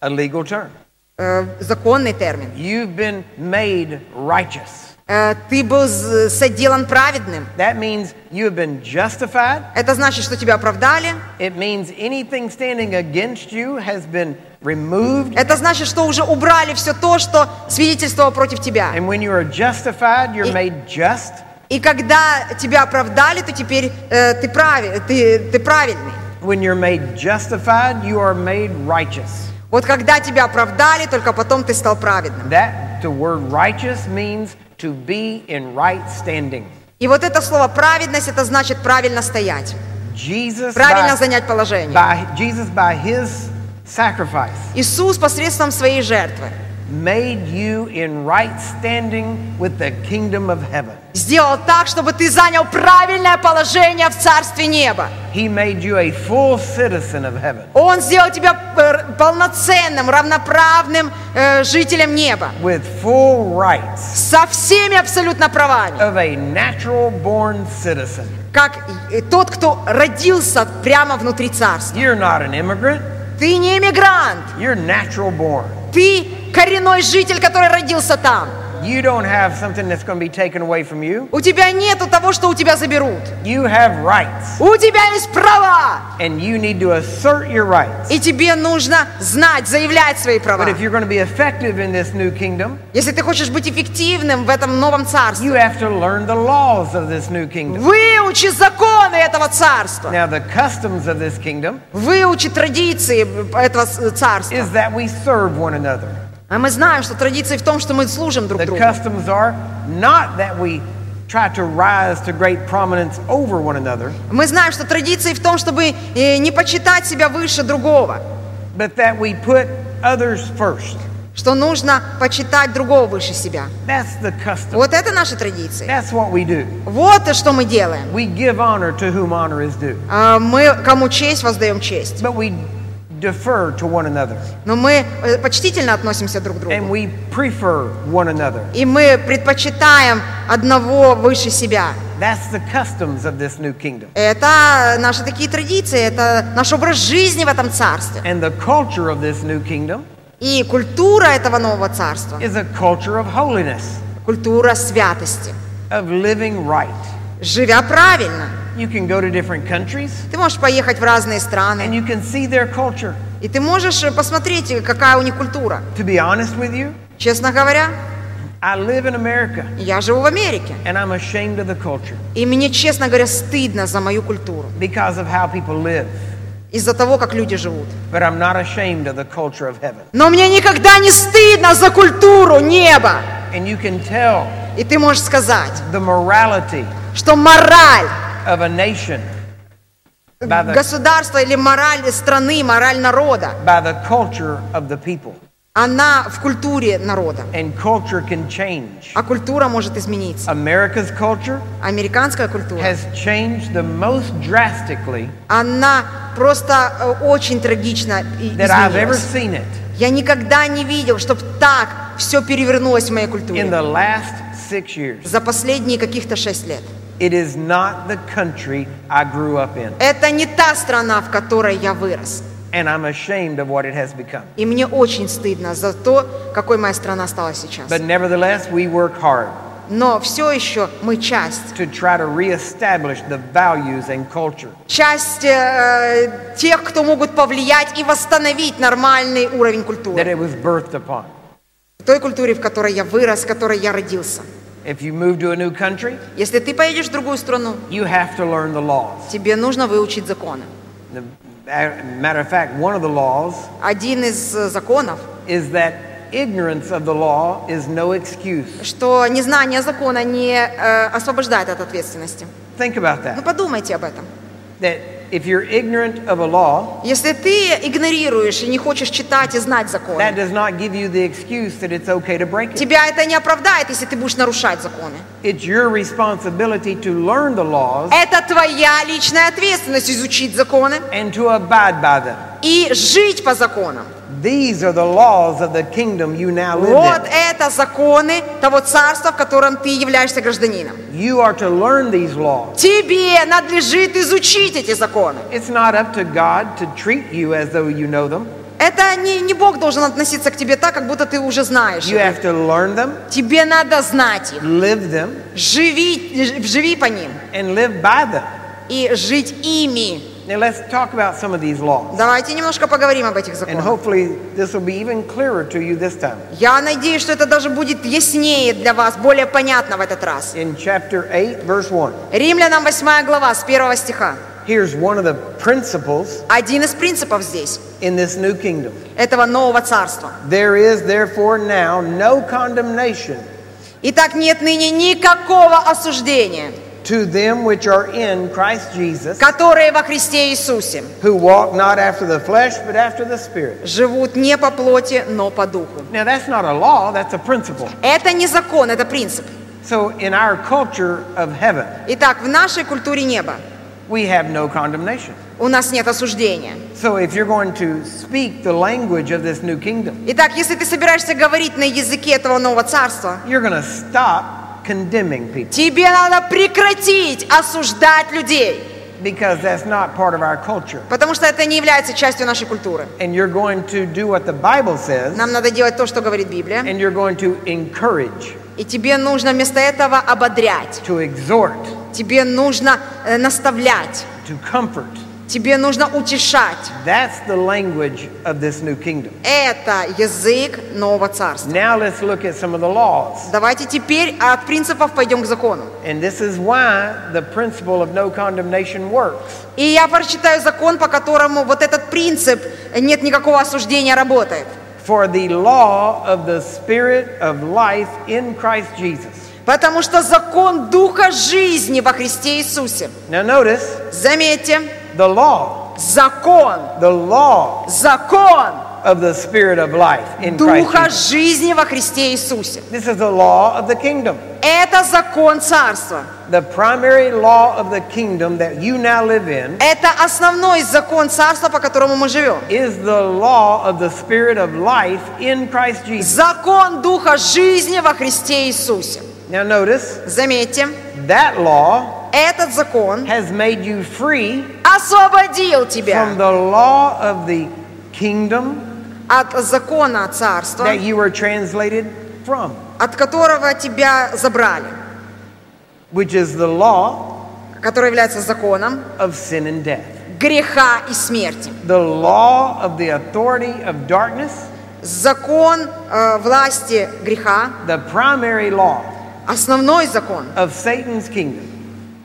a legal term. Э, законный термин. You've been made righteous. Э, ты был соделан праведным. That means you have been justified. Это значит, что тебя оправдали. It means anything standing against you has been removed. Это значит, что уже убрали все то, что свидетельствовало против тебя. And when you are justified, you're made just. И когда тебя оправдали, то теперь э, ты, прави- ты, ты правильный. When you're made justified, you are made righteous. Вот когда тебя оправдали, только потом ты стал праведным. That the word righteous means to be in right standing. И вот это слово праведность, это значит правильно стоять, Jesus правильно by, занять положение. by Jesus by his sacrifice Иисус посредством своей жертвы made you in right standing with the kingdom of heaven. сделал так, чтобы ты занял правильное положение в Царстве Неба. He made you a full citizen of heaven Он сделал тебя э, полноценным, равноправным э, жителем неба. with full rights Со всеми абсолютно правами. of a natural born citizen. Как тот, кто родился прямо внутри царства. You're not an immigrant, Ты не иммигрант. you're natural born. Ты коренной житель, который родился там. You don't have something that's going to be taken away from you. У тебя нету того, что у тебя заберут. You have rights, У тебя есть права. and you need to assert your rights. И тебе нужно знать, заявлять свои права. But if you're going to be effective in this new kingdom, Если ты хочешь быть эффективным в этом новом you царстве, have to learn the laws of this new kingdom. выучи законы этого царства. Now, the customs of this kingdom Выучи традиции этого царства. is that we serve one another. А мы знаем, что традиции в том, что мы служим друг другу. customs are not that we try to rise to great prominence over one another, Мы знаем, что традиции в том, чтобы э, не почитать себя выше другого, but that we put others first. что нужно почитать другого выше себя. That's the custom. Вот это наши традиции. That's what we do. Вот что мы делаем. We give honor to whom honor is due. А Мы кому честь воздаем честь. But we defer to one another Но мы э, почтительно относимся друг к and другу. we prefer one another. И мы предпочитаем одного выше себя. That's the customs of this new kingdom. Это наши такие традиции, это наш образ жизни в этом царстве. And the culture of this new kingdom И культура этого нового царства, is a culture of holiness, культура святости. of living right. Живя правильно. You can go to different countries Ты можешь поехать в разные and страны, you can see their culture. и ты можешь посмотреть, какая у них культура. To be honest with you, Честно говоря, I live in America я живу в Америке. and I'm ashamed of the culture И мне, честно говоря, стыдно за мою культуру. because of how people live. Из-за того, как люди живут. But I'm not ashamed of the culture of heaven. Но мне никогда не стыдно за культуру неба. And you can tell И ты можешь сказать, the morality что мораль of a nation by the, государства или мораль страны, мораль народа, by the culture of the people. она в культуре народа. And culture can change. А культура может измениться. America's culture Американская культура, has changed the most drastically она просто э, очень трагично that I've ever seen it Я никогда не видел, чтобы так все перевернулось в моей in культуре the last six years. за последние каких-то шесть лет. It is not the country I grew up in. Это не та страна, в которой я вырос. And I'm ashamed of what it has become. И мне очень стыдно за то, какой моя страна стала сейчас. But nevertheless, we work hard Но все еще мы часть. to try to reestablish the values and culture Часть э, тех, кто могут повлиять и восстановить нормальный уровень that культуры. it was birthed upon. В той культуре, в которой я вырос, в которой я родился. If you move to a new country, Если ты поедешь в другую страну, you have to learn the laws. тебе нужно выучить законы. The, a- matter of fact, one of the laws Один из э, законов, is that ignorance of the law is no excuse. что незнание закона не э, освобождает от ответственности. Think about Ну that. подумайте об этом. That if you're ignorant of a law, Если ты игнорируешь и не хочешь читать и знать законы, that does not give you the excuse that it's okay to break it. тебя это не оправдает, если ты будешь нарушать законы. It's your responsibility to learn the laws Это твоя личная ответственность изучить законы and to abide by them. и жить по законам. These are the laws of the kingdom you now live Вот in. это законы того царства, в котором ты являешься гражданином. You are to learn these laws. Тебе надлежит изучить эти законы. It's not up to God to treat you as though you know them. Это не, не Бог должен относиться к тебе так, как будто ты уже знаешь. You have to learn them, Тебе надо знать их. live them, Живи, живи по ним and live by them. и жить ими. Now let's talk about some of these laws. Давайте немножко поговорим об этих And законах. hopefully this will be even clearer to you this time. Я надеюсь, что это даже будет яснее для вас, более понятно в этот раз. In chapter 8, verse 1, Римлянам 8 глава с 1 стиха. Here's one of the principles Один из принципов здесь, in this new kingdom. этого нового царства. There is therefore now no condemnation Итак, нет ныне никакого осуждения, to them which are in Christ Jesus, которые во Христе Иисусе who walk not after the flesh, but after the Spirit. живут не по плоти, но по духу. Now that's not a law, that's a principle. Это не закон, это принцип. So in our culture of heaven, Итак, в нашей культуре неба we have no condemnation. у нас нет осуждения. So if you're going to speak the language of this new kingdom, Итак, если ты собираешься говорить на языке этого нового царства, you're going to stop condemning people тебе надо прекратить осуждать людей, because that's not part of our culture. потому что это не является частью нашей культуры. And you're going to do what the Bible says, Нам надо делать то, что говорит Библия, and you're going to encourage, И тебе нужно вместо этого ободрять, to exhort, тебе нужно э, наставлять, to comfort. тебе нужно утешать. That's the language of this new kingdom. Это язык нового царства. Now let's look at some of the laws. Давайте теперь от принципов пойдем к закону. And this is why the principle of no condemnation works. И я прочитаю закон, по которому вот этот принцип нет никакого осуждения работает. For the law of the Spirit of life in Christ Jesus. Потому что закон Духа жизни во Христе Иисусе. Now notice Заметьте, the law, закон, the law закон of the Spirit of life in Christ Духа Jesus. жизни во Христе Иисусе. This is the law of the kingdom. Это закон царства. The primary law of the kingdom that you now live in Это основной закон царства, по которому мы живем. is the law of the Spirit of life in Christ Jesus. Закон Духа жизни во Христе Иисусе. Now, notice Заметьте, that law этот закон has made you free освободил from тебя the law of the kingdom от закона царства, that you were translated from, от которого тебя забрали, which is the law который является законом of sin and death. греха и смерти. The law of the authority of darkness, Закон э, власти греха, the primary law основной закон, of Satan's kingdom,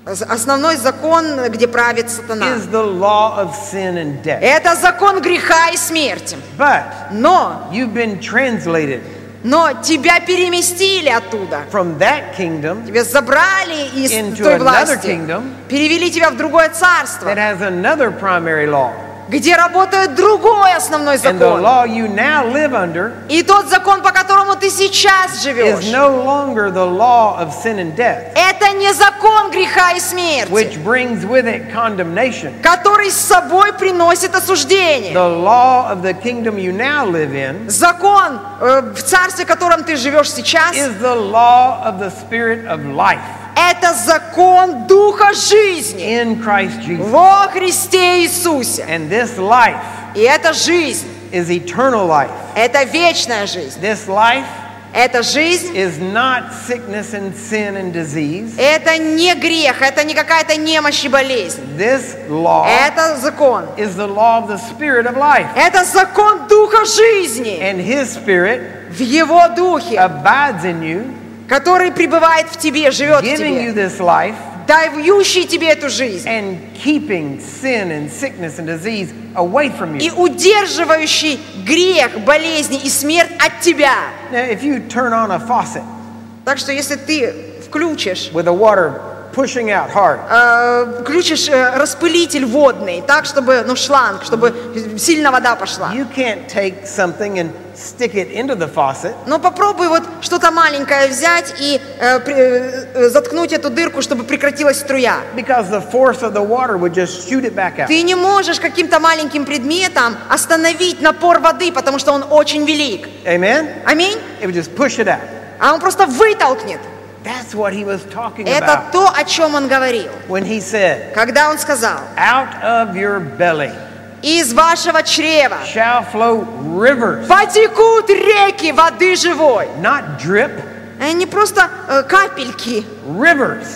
з- основной закон, где правит сатана. is the law of sin and death. Это закон греха и смерти. But Но, you've been translated но тебя переместили оттуда. from that kingdom Тебя забрали из Into той власти, kingdom. перевели тебя в другое царство, that has another primary law. Где работает другой основной And the закон. law you now live under И тот закон, по которому ты сейчас is живешь, no longer the law of sin and death, это не закон греха и смерти, which brings with it condemnation. который с собой приносит осуждение. The law of the kingdom you now live in Закон э, в царстве, в котором ты живешь сейчас, is the law of the Spirit of life это закон Духа жизни in Christ Jesus. во Христе Иисусе. And this life И эта жизнь, is eternal life. это вечная жизнь. This life Эта жизнь, is not sickness and sin and disease. это не грех, это не какая-то немощь и болезнь. This law Это закон. is the law of the Spirit of life. Это закон Духа жизни And His Spirit в Его Духе, abides in you, который пребывает в тебе, живет в giving you тебе, this life дающий тебе эту жизнь and keeping sin and sickness and disease away from и you. удерживающий грех, болезни и смерть от тебя. Now, if you turn on a faucet Так что если ты включишь with the water pushing out hard, э, включишь э, распылитель водный, так, чтобы, ну, шланг, чтобы сильно вода пошла. you can't take something and stick it into the faucet Но попробуй вот что-то маленькое взять и э, при- э, заткнуть эту дырку, чтобы прекратилась струя. because the force of the water would just shoot it back out. Ты не можешь каким-то маленьким предметом остановить напор воды, потому что он очень велик. Amen? Аминь. It would just push it out. А он просто вытолкнет. That's what he was talking Это about то, о чем он говорил. when he said, Когда он сказал, Out of your belly из вашего чрева shall flow rivers, потекут реки воды живой. not drip, Э, Не просто э, капельки, rivers.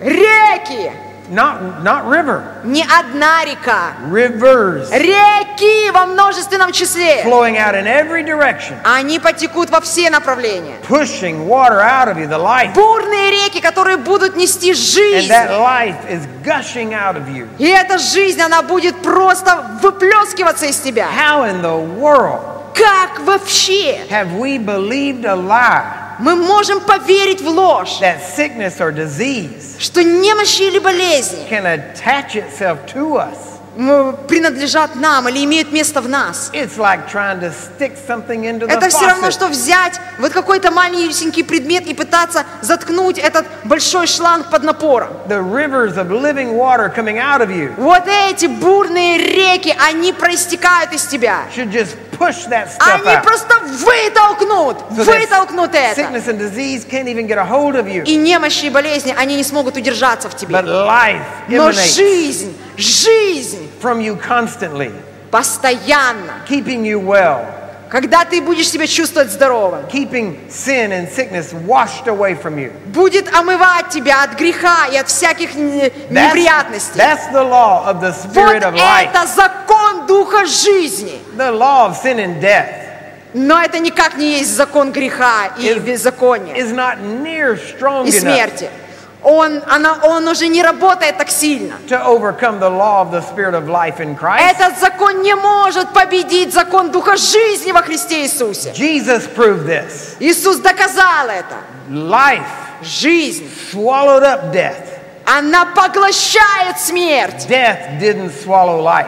реки. Not, not river, Не одна река. rivers Реки во множественном числе. flowing out in every direction, Они потекут во все направления. pushing water out of you, the life. Бурные реки, которые будут нести And жизнь. that life is gushing out of you. И эта жизнь, она будет просто выплескиваться из тебя. How in the world Как вообще have we believed a lie мы можем поверить в ложь, that sickness or disease что немощи или болезни can attach itself to us? принадлежат нам или имеют место в нас? Like Это все равно, что взять вот какой-то маленький предмет и пытаться заткнуть этот большой шланг под напором. Вот эти бурные реки, они проистекают из тебя. Они просто вытолкнут, So вытолкнут это. И немощи и болезни, они не смогут удержаться в тебе. Но жизнь, жизнь from you constantly, постоянно, keeping you well, когда ты будешь себя чувствовать здоровым, keeping sin and sickness washed away from you. будет омывать тебя от греха и от всяких не- That's, неприятностей. that's the law of the Вот Spirit of life, это закон Духа жизни. the law of sin and death. Но это никак не есть закон греха и беззакония Is not near strong и enough смерти. Он, она, он уже не работает так сильно. Этот закон не может победить закон Духа жизни во Христе Иисусе. Иисус доказал это. Life Жизнь, swallowed up death. Она поглощает смерть. Death didn't swallow life.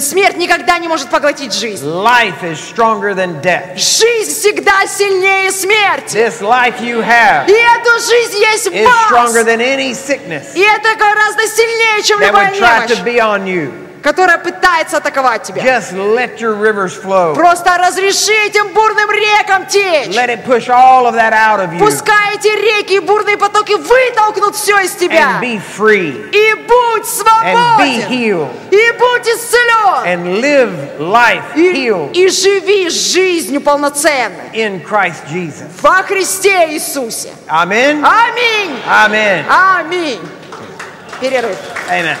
Смерть никогда не может поглотить жизнь. Life is stronger than death. Жизнь всегда сильнее смерти. This life you have И эту жизнь есть is вас. stronger than any sickness И это гораздо сильнее, чем that любая would try to немощь, be on you. Которая пытается атаковать тебя. Just let your rivers flow. Просто разреши этим бурным рекам течь. Let it push all of that out of you Пускай эти реки и бурные потоки вытолкнут все из тебя. and be free И будь and be свободен. healed И будь исцелен. and live life И, healed и живи жизнью полноценной. in Christ Jesus. Во Христе Иисусе. Amen. Аминь. Amen. Аминь. Перерыв. Amen.